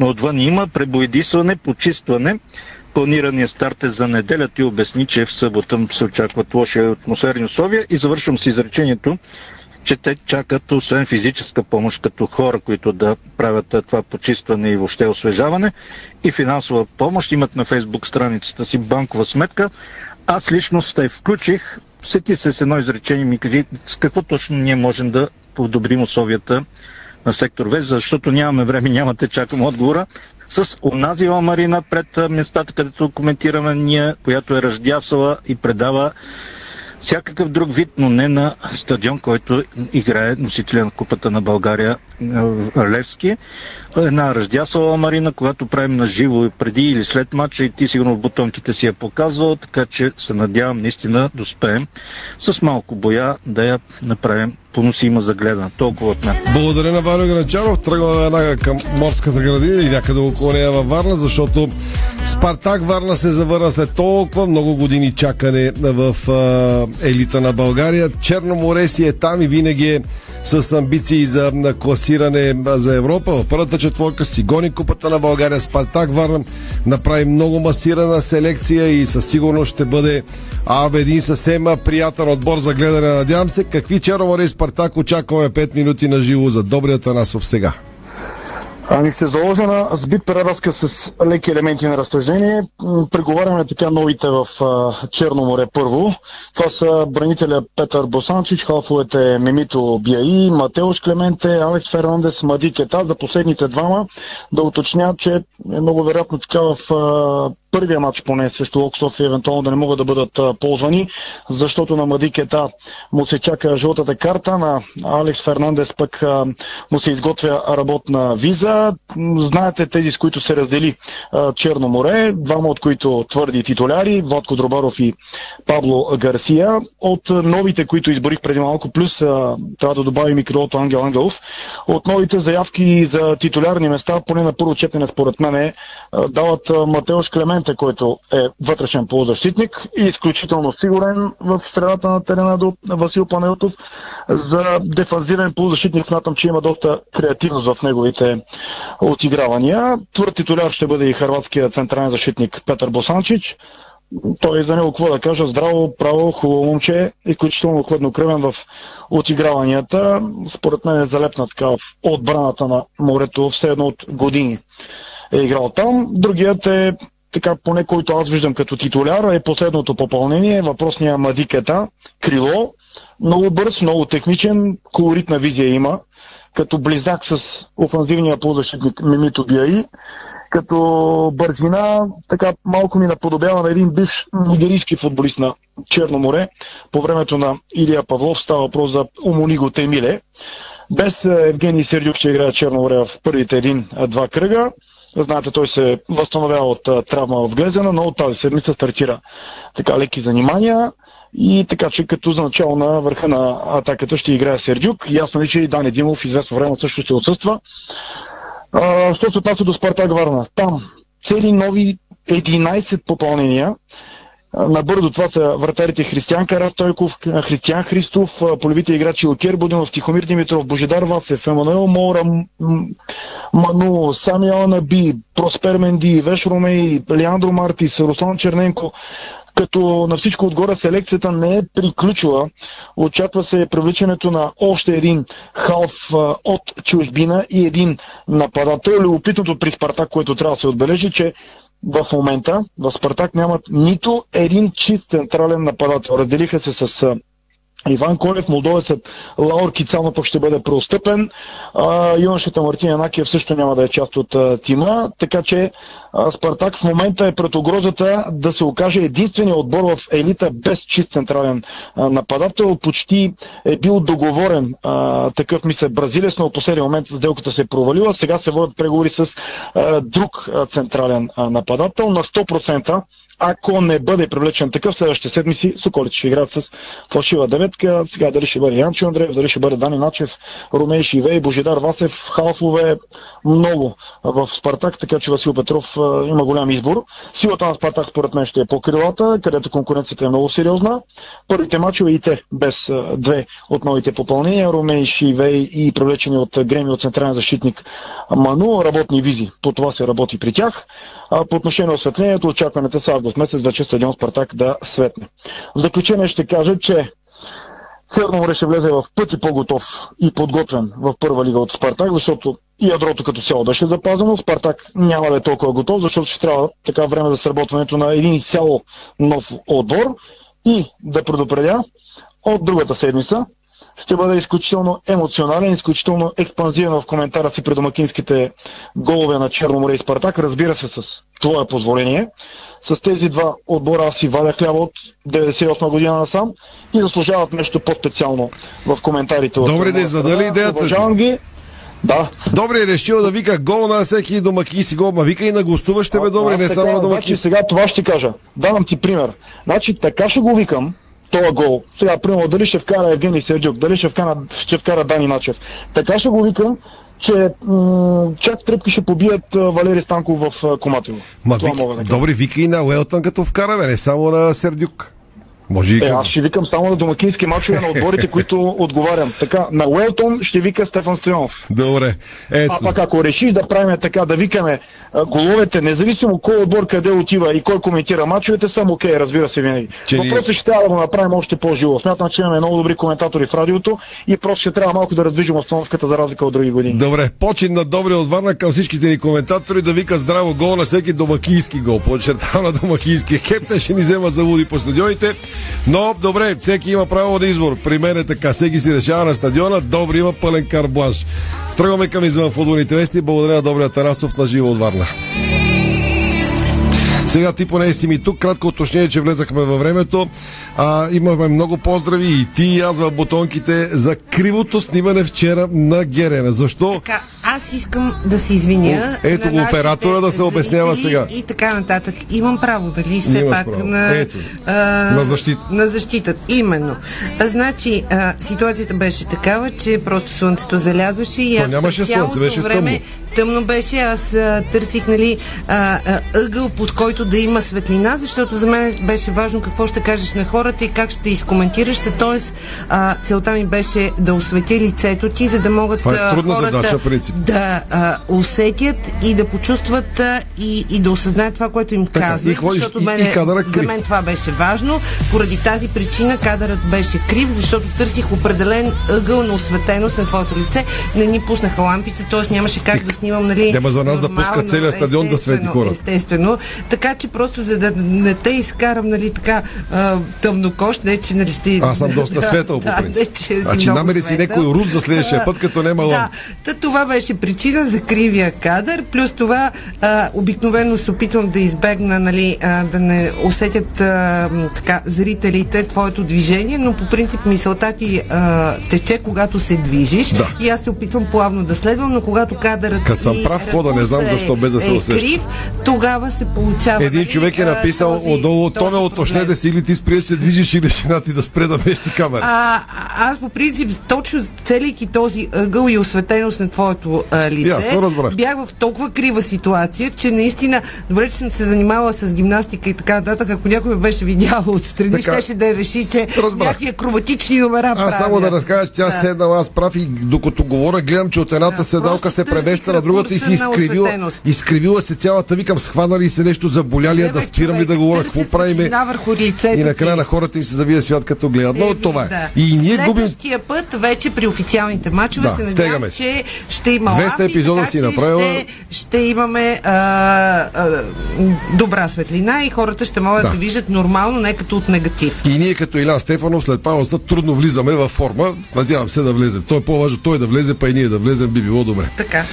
но отвън има пребоядисване, почистване. Планираният старт е за неделя. Ти обясни, че в събота се очакват лоши атмосферни условия и завършвам с изречението, че те чакат, освен физическа помощ, като хора, които да правят това почистване и въобще освежаване, и финансова помощ. Имат на фейсбук страницата си банкова сметка. Аз лично се включих, сети се с едно изречение, ми кажи с какво точно ние можем да подобрим условията на сектор В, защото нямаме време, <laughs> нямате, чакам отговора. С онази ламарина пред местата, където коментираме ние, която е ръждясала и предава всякакъв друг вид, но не на стадион, който играе носителя на Купата на България Левски. Една ръждясала Марина, когато правим на живо преди или след матча и ти сигурно в бутонките си я показвал, така че се надявам наистина да успеем с малко боя да я направим поносима за гледане. Толкова от мен. Благодаря на Ваня Граначаров. Тръгваме веднага към морската градина и някъде около нея във Варна, защото Спартак Варна се завърна след толкова много години чакане в елита на България. Черно море си е там и винаги е с амбиции за класиране за Европа. В първата четворка си гони купата на България. Спартак Варна направи много масирана селекция и със сигурност ще бъде а, един съвсем приятен отбор за гледане. Надявам се, какви Черноморе Спартак очакваме 5 минути на живо за добрия Танасов сега. Ами ще заложа на сбит преразка с леки елементи на разтъжение. Преговаряме така новите в Черно море първо. Това са бранителя Петър Босанчич, халфовете Мемито Биаи, Матеош Клементе, Алекс Фернандес, Мади Кета. За последните двама да уточня, че е много вероятно така в първия матч поне срещу Лок София евентуално да не могат да бъдат ползвани, защото на Мади Кета му се чака жълтата карта, на Алекс Фернандес пък му се изготвя работна виза. Знаете тези, с които се раздели Черно море, двама от които твърди титуляри, Владко Дробаров и Пабло Гарсия. От новите, които изборих преди малко, плюс трябва да добавим и крилото Ангел Ангелов, от новите заявки за титулярни места, поне на първо четене според мен е, дават Матеош Клементе, който е вътрешен полузащитник и изключително сигурен в средата на терена до Васил Панайотов. За дефанзивен полузащитник смятам, че има доста креативност в неговите отигравания. Твърд титуляр ще бъде и харватския централен защитник Петър Босанчич. Той за него какво да кажа, здраво, право, хубаво момче, изключително хладнокръвен в отиграванията. Според мен е залепна така в отбраната на морето все едно от години е играл там. Другият е така поне който аз виждам като титуляр е последното попълнение, въпросния Мадикета, крило, много бърз, много техничен, колоритна визия има, като близак с офанзивния полузащитник Мимито Биаи, като бързина, така малко ми наподобява на един бивш нигерийски футболист на Черно море, по времето на Илия Павлов става въпрос за Умониго Темиле. Без е, Евгений Сердюк ще играе Черно море в първите един-два кръга. Знаете, той се възстановява от травма в Глезена, но от тази седмица стартира така леки занимания и така, че като за начало на върха на атаката ще играе Сердюк. Ясно е, че и Дани Димов известно време също ще отсъства. Що се отнася до Спартак Варна? Там цели нови 11 попълнения А, Набърдо това са вратарите Християн Карастойков, Християн Христов, полевите играчи Окер Будинов, Тихомир Димитров, Божидар Васев, Емануел Мора, Ману, Сами Алнаби, Проспер Менди, Веш Ромей, Леандро Мартис, Руслан Черненко, като на всичко отгоре селекцията не е приключила. Очаква се привличането на още един халф от чужбина и един нападател. Любопитното при Спартак, което трябва да се отбележи, че в момента в Спартак нямат нито един чист централен нападател. Разделиха се с Иван Колев, молдовецът Лаур Кицано пък ще бъде преостъпен. Юношата Мартин Янакиев също няма да е част от тима, така че Спартак в момента е пред угрозата да се окаже единствения отбор в елита без чист централен нападател. Почти е бил договорен такъв мисля бразилец, но в последния момент сделката се е провалила. Сега се водят преговори с друг централен нападател на 100%. Ако не бъде привлечен такъв, следващите седмици Соколите ще играят с фалшива деветка. Сега дали ще бъде Янчо Андреев, дали ще бъде Дани Начев, Ромей Шивей, Божидар Васев, халфове много в Спартак, така че Васил Петров а, има голям избор. Силата на Спартак според мен ще е по крилата, където конкуренцията е много сериозна. Първите мачове и те без а, две от новите попълнения, Ромей Шивей и привлечени от Греми от централен защитник Ману, работни визи. По това се работи при тях. А, по отношение на осветлението, очакваните са август месец вече стадион Спартак да светне. В заключение ще кажа, че Северно море ще влезе в пъти по-готов и подготвен в първа лига от Спартак, защото ядрото като цяло беше запазено. Спартак няма да е толкова готов, защото ще трябва така време за сработването на един изцяло нов отбор. И да предупредя, от другата седмица ще бъде изключително емоционален, изключително експанзивен в коментара си при домакинските голове на Черно море и Спартак, разбира се с твое позволение. С тези два отбора аз си вадя хляба от 98 година насам и заслужават нещо по-специално в коментарите. Добре, да издадали страна. идеята. Уважавам ги. Да. Добре, решил да вика гол на всеки домакин си гол, ма вика и на гостуващите, бе, добре, не само на Значи домакин. сега това ще кажа. Давам ти пример. Значи така ще го викам, този гол. Сега, примерно, дали ще вкара Евгений Сердюк, дали ще вкара, ще вкара Дани Начев. Така ще го викам, че м- чак тръпки ще побият а, Валери Станков в а, Коматово. Ма мога да добре, вика и на Уелтън като вкара, бе, не само на Сердюк. Може и Е, аз ще викам само на домакински мачове на отборите, <laughs> които отговарям. Така, на Уелтон ще вика Стефан Стоянов. Добре. Ето. А пак ако решиш да правим така, да викаме головете, независимо кой отбор къде отива и кой коментира мачовете, съм окей, разбира се винаги. Че Но просто ще трябва да го направим още по-живо. Смятам, че имаме много добри коментатори в радиото и просто ще трябва малко да раздвижим обстановката за разлика от други години. Добре, почин на добри от Варна към всичките ни коментатори да вика здраво гол на всеки домакински гол. Подчертава на домакински хептен ще ни взема за луди по стадионите. Но, добре, всеки има право на избор. При мен е така. Всеки си решава на стадиона. Добри има пълен карбланш. Тръгваме към извън футболните вести. Благодаря на Добрия Тарасов на живо от Варна. Сега ти поне си ми тук. Кратко уточнение, че влезахме във времето. А, имаме много поздрави и ти и аз в бутонките за кривото снимане вчера на Герена. Защо? Така, аз искам да се извиня. Ето на го оператора да се обяснява зрители сега. И така нататък. Имам право, дали все Имаш пак право. на, Ето. а, На защита. На защита, именно. А, значи, а, ситуацията беше такава, че просто слънцето залязваше и То аз нямаше слънце, беше време тъмно. Тъмно беше. Аз а, търсих нали, а, а, ъгъл, под който да има светлина, защото за мен беше важно какво ще кажеш на хората и как ще изкоментираш. Тоест, а, целта ми беше да осветя лицето ти, за да могат Това е трудна хората задача, принцип. да а, усетят и да почувстват а, и, и да осъзнаят това, което им Така, защото и- мене, и кадъра за крив. мен това беше важно. Поради тази причина кадърът беше крив, защото търсих определен ъгъл на осветеност на твоето лице. Не ни пуснаха лампите, т.е. нямаше как да снимам, нали? Няма за нас да пуска целия стадион да свети хората. Естествено. Така че просто за да не те изкарам, нали, така а, тъмнокощ, не че, нали, сте... Аз съм доста <laughs> светъл, по да, принцип. не, че Значи намери си някой рус за следващия път, като няма Да, лампи. Та, това беше причина за кривия кадър, плюс това а, обикновено се опитвам да избегна, нали, а, да не усетят а, така, зрителите твоето движение, но по принцип мисълта ти а, тече, когато се движиш Да. и аз се опитвам плавно да следвам, но когато кадърът Като съм прав хода, не знам защо, без да се е, усеща. е крив, тогава се получава Един нали, човек е написал този- отдолу, този Тоне, уточне да си или ти спри да се движиш или жена ти да спре да мести камера. А, аз по принцип, точно целейки този ъгъл и осветеност на твоето а, лице, разбрах. бях в толкова крива ситуация, че наистина, добре, че съм се занимавала с гимнастика и така нататък, ако някой ме беше видял отстрани, Така. щеше да реши, че Разбрах. някакви акробатични номера Аз само да разкажа, че тя Да. седнала, аз прав и докато говоря, гледам, че от едната седалка се превеща на другата и си изкривила, изкривила се цялата. Викам, схванали се нещо, заболяли да спирам ли да говоря, какво правиме. Лицето. И накрая на хората им се завия свят като гледат. Но това е. И ние губим път вече при официалните матчове Да, се надявам, че ще има 200 лампи, епизода си направила. Ще, имаме добра светлина и хората ще могат да. Да. да виждат нормално, не като от негатив. И ние като Илян Стефанов след паузата трудно влизаме във форма. Надявам се да влезем. То е по-важно той да влезе, па и ние да влезем би било добре. Така.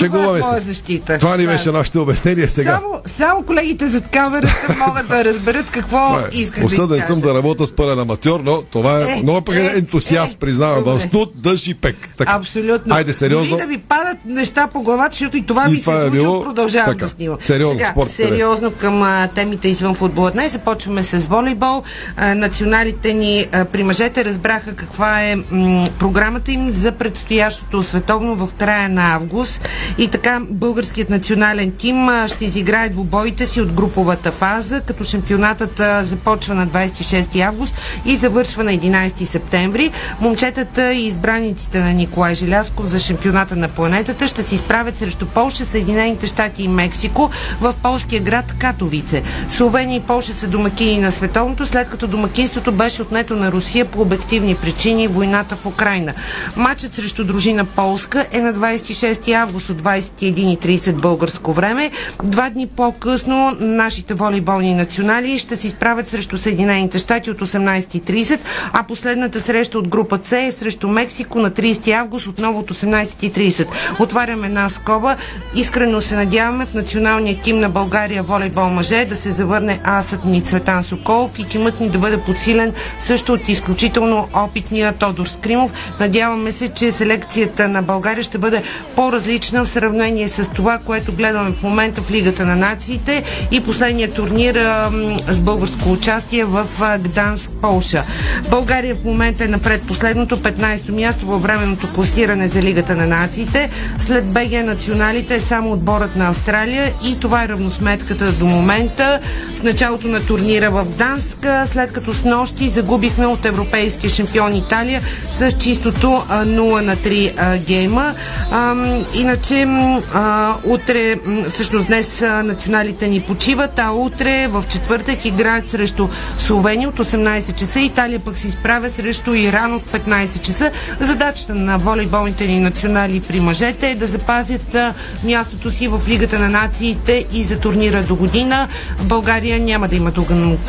Шегуваме е се. защита. Това ни Да. беше нашите обяснения сега. Само, само колегите зад камерата <laughs> могат да разберат какво е. исках да Осъден им съм да работя с пълен аматьор, но това е, Е, много пък е, ентусиаст, признавам. В студ, дъжд и пек. Така. Абсолютно. Айде, сериозно. Дори да ви падат неща по главата, защото и това И ми се това е случва, било продължавам така. да снимам. Сериозно, Сега, спорт сериозно към а, темите извън футбола. Днес започваме с волейбол. А, националите ни а, при мъжете разбраха каква е м, програмата им за предстоящото световно в края на август. И така, българският национален тим ще изиграе двубоите си от груповата фаза, като шампионатът започва на 26 август и завършва на 11 септември. Момчетата и избраниците на Николай Желязков за шампионата на планетата ще се изправят срещу Полша, Съединените щати и Мексико в полския град Катовице. Словения и Полша са домакини на световното, след като домакинството беше отнето на Русия по обективни причини войната в Украина. Матчът срещу дружина Полска е на 26 август от 21.30 българско време. Два дни по-късно нашите волейболни национали ще се изправят срещу Съединените щати от 18.30, а последната среща от група С е срещу Мексико на 30 август отново от 18.30. Отваряме една скоба. Искрено се надяваме в националния тим на България волейбол мъже да се завърне асът ни Цветан Соколов и тимът ни да бъде подсилен също от изключително опитния Тодор Скримов. Надяваме се, че селекцията на България ще бъде по-различна в сравнение с това, което гледаме в момента в Лигата на нациите и последния турнир а, с българско участие в а, Гданск, Полша. България в момента е напред последното 15-то място във временното класиране за Лигата на нациите. След БГ националите е само отборът на Австралия и това е равносметката до момента. В началото на турнира в Гданск, а, след като с нощи загубихме от европейския шампион Италия с чистото а, 0 на 3 а, гейма. Ам, иначе м, а, утре, всъщност днес националите ни почиват, а утре в четвъртък играят срещу Словения от 18 часа. Италия пък се изправя срещу Иран от 15 часа. Задачата на волейболните ни национали при мъжете е да запазят а, мястото си в Лигата на нациите и за турнира до година. България няма да има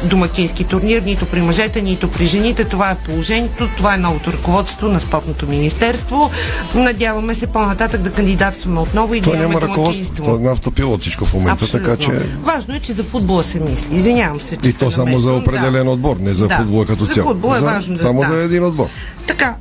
домакински турнир, нито при мъжете, нито при жените. Това е положението, това е новото ръководство на спортното министерство. Надяваме се по-нататък да кандидатстваме отново и да имаме няма ръководство. е автопилот всичко в момента, така че... Важно е, че за футбола се мисли. Извинявам се, че И то само за определен отбор, не за Да. футбола като за цяло. футбола е За- важно да Само да. за един отбор. Така,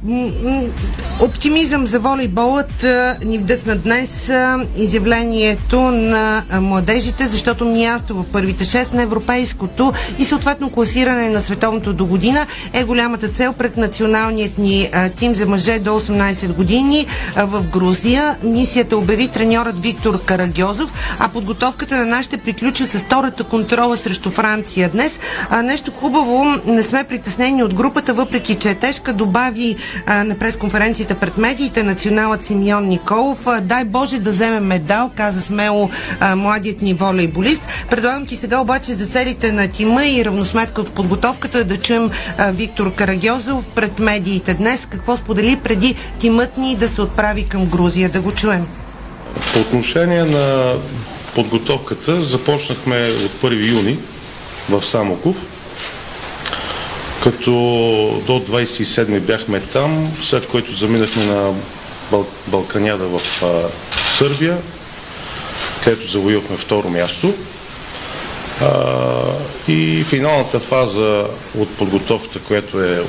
оптимизъм за волейболът ни вдъхна днес изявлението на младежите, защото място в първите 6 на европейското и съответно класиране на световното до година е голямата цел пред националният ни тим за мъже до 18 години в Грузия. Мисията обяви треньорът Виктор Карагьозов, а подготовката на нашите приключи с втората контрола срещу Франция днес. А, нещо хубаво, не сме притеснени от групата, въпреки че е тежка, добави а, на пресконференцията пред медиите националът Симеон Николов. А, дай Боже да вземе медал, каза смело а, младият ни волейболист. Предлагам ти сега обаче за целите на тима и равносметка от подготовката да чуем а, Виктор Карагьозов пред медиите днес. Какво сподели преди тимът ни да се отправи към Грузия? Да го чуем. По отношение на подготовката, започнахме от 1 юни в Самоков, като до 27 бяхме там, след което заминахме на Бал- Балканяда в а, Сърбия, където завоювахме второ място. А, и финалната фаза от подготовката, която е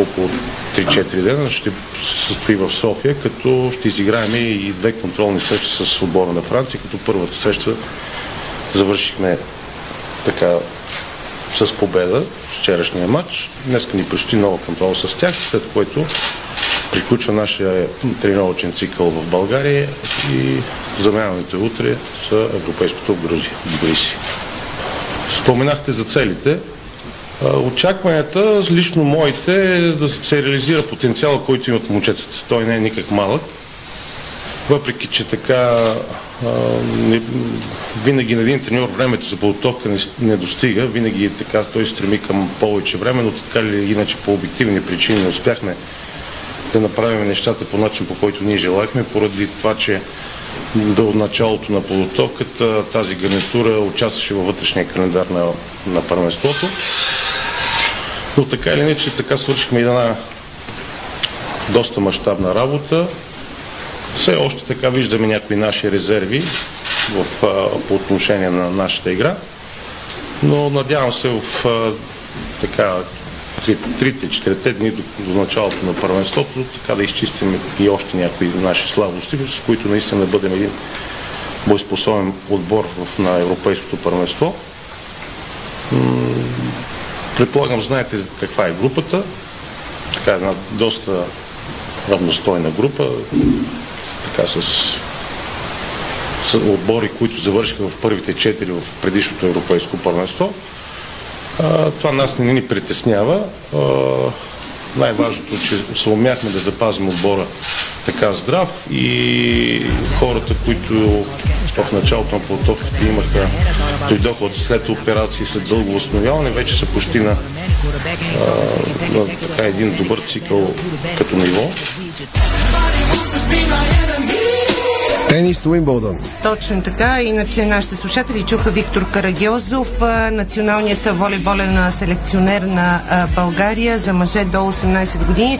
около 3-4 дена, ще се състои в София, като ще изиграем и две контролни срещи с отбора на Франция, като първата среща завършихме така с победа в вчерашния матч. Днес ни предстои нова контрол с тях, след което приключва нашия тренировъчен цикъл в България и замянаните утре са Европейското в Грузия. Добри си. Споменахте за целите. Очакванията, лично моите, е да се реализира потенциала, който имат момчетата. Той не е никак малък. Въпреки, че така а, не, винаги на един треньор времето за подготовка не, не достига, винаги е така той стреми към повече време, но така или иначе по обективни причини не успяхме да направим нещата по начин, по който ние желахме, поради това, че до началото на подготовката тази гарнитура участваше във вътрешния календар на, на първенството. Но така или иначе, така свършихме една доста мащабна работа. Все още така виждаме някои наши резерви в, по отношение на нашата игра, но надявам се в така трите, четирите дни до, до началото на първенството, така да изчистим и още някои наши слабости, с които наистина да бъдем един боеспособен отбор в, на Европейското първенство. Предполагам, знаете каква е групата. Така една доста равностойна група, така с, с отбори, които завършиха в първите четири в предишното европейско първенство. Това нас не ни притеснява. Най-важното, е, че се умяхме да запазим отбора така здрав и хората, които в началото на подготовката имаха, дойдоха от след операции след дълго възстановяване, вече са почти на, на така един добър цикъл като ниво. Тенис Уимбълдън. Точно така. Иначе нашите слушатели чуха Виктор Карагьозов, а, националният волейболен селекционер на България за мъже до 18 години.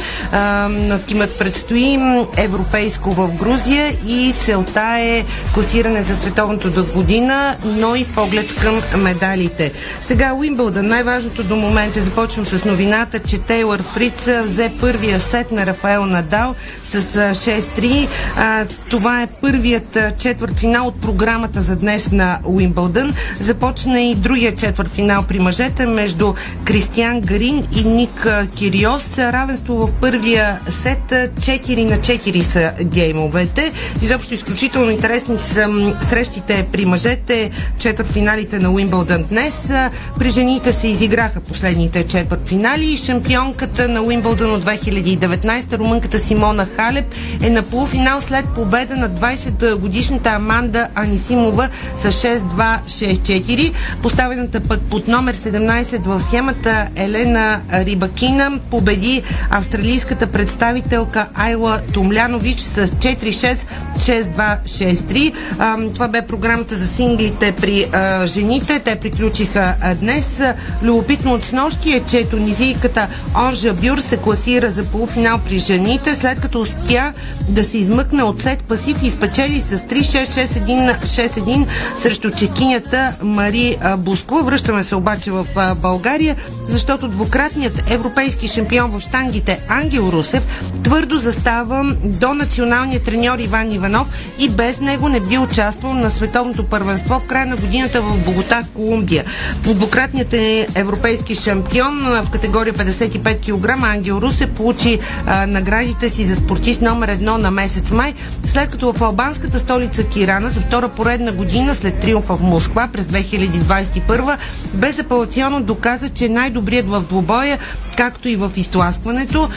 Тимът предстои европейско в Грузия и целта е класиране за световното до година, но и поглед към медалите. Сега Уимбълдън. Най-важното до момента започвам с новината, че Тейлър Фриц взе първия сет на Рафаел Надал с а, 6-3. А, Това е първият а, четвъртфинал от програмата за днес на Уимбълдън. Започна и другия четвъртфинал при мъжете между Кристиан Гарин и Ник Кириос. Равенство в първия сет а, 4 на 4 са геймовете. Изобщо изключително интересни са срещите при мъжете, четвъртфиналите на Уимбълдън днес. При жените се изиграха последните четвъртфинали. Шампионката на Уимбълдън от 2019, румънката Симона Халеп, е на полуфинал след победа на 20 годишната Аманда Анисимова с 6-2-6-4. Поставената пък под номер 17 в схемата Елена Рибакина победи австралийската представителка Айла Томлянович с 4-6 6-2-6-3. А, Това бе програмата за синглите при жените. Те приключиха днес. Любопитно от снощи е, че тунизийката Онжа Бюр се класира за полуфинал при жените, след като успя да се измъкне от сет пасив и спечели с 3-6-6-1 срещу чекинята Мари Бускова. Връщаме се обаче в България, защото двукратният европейски шампион в штангите Ангел Русев твърдо застава до националния треньор Иван Иванов и без него не би участвал на световното първенство в края на годината в Богота, Колумбия. Двукратният е европейски шампион в категория 55 кг Ангел Русев получи а, наградите си за спортист номер едно на месец май, след като в албанската столица Тирана за втора поредна година след триумфа в Москва през 2021 безапелационно доказа, че е най-добрият в двубоя, както и в изтласкването.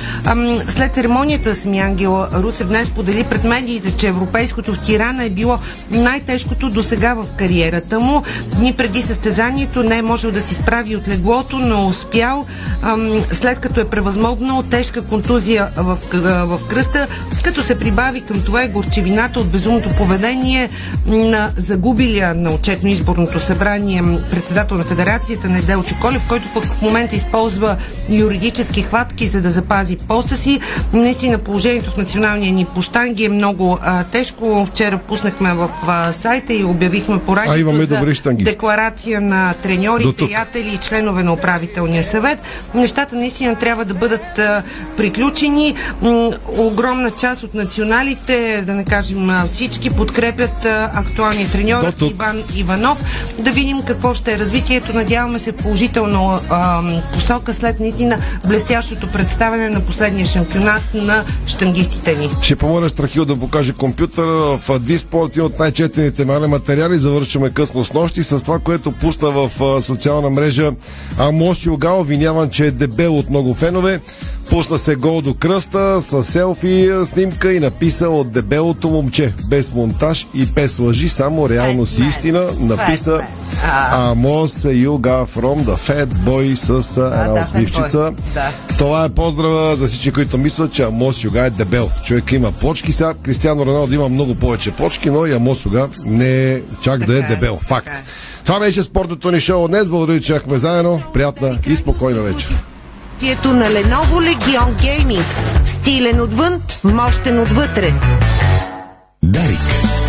След церемонията с Ангел Русев днес подели пред медиите, че европейското в Тирана е било най-тежкото до сега в кариерата му. Дни преди състезанието не е можел да си справи от леглото, но успял, ам, след като е превъзмогнал тежка контузия в, в кръста, като се прибави към това е горчевината от безумното поведение на загубилия на отчетно-изборното събрание председател на федерацията Недел Чоколев, който пък в момента използва юридически хватки, за да запази поста си. Наистина положението в националния ни поштанги е много а, тежко. Вчера пуснахме в а, сайта и обявихме по А, имаме радиото за добри декларация на треньори, приятели и членове на управителния съвет. Нещата наистина трябва да бъдат а, приключени. М, огромна част от националите, да не кажем А, всички подкрепят актуалния треньор Иван Иванов. Да видим какво ще е развитието. Надяваме се положително а, посока след наистина блестящото представяне на последния шампионат на штангистите ни. Ще помоля Страхил да покаже компютъра в Диспорт и от най-четените материали. Завършваме късно с нощи с това, което пусна в социална мрежа Амос Югал, обвиняван, че е дебел от много фенове. Пусна се гол до кръста с селфи снимка и написа от дебелото момче. Без монтаж и без лъжи, само реално си истина. Написа Amos Юга from the Fat Boy с една усмивчица. Това е поздрава за всички, които мислят, че Амос Юга е дебел. Човек има почки. Сега Кристиано Роналдо има много повече почки, но и Амос Юга не е чак да е дебел. Факт. Това беше спортното ни шоу днес. Благодаря, че бяхме заедно. Приятна и спокойна вечер. Пието на Lenovo Legion Gaming. Стилен отвън, мощен отвътре. Derek.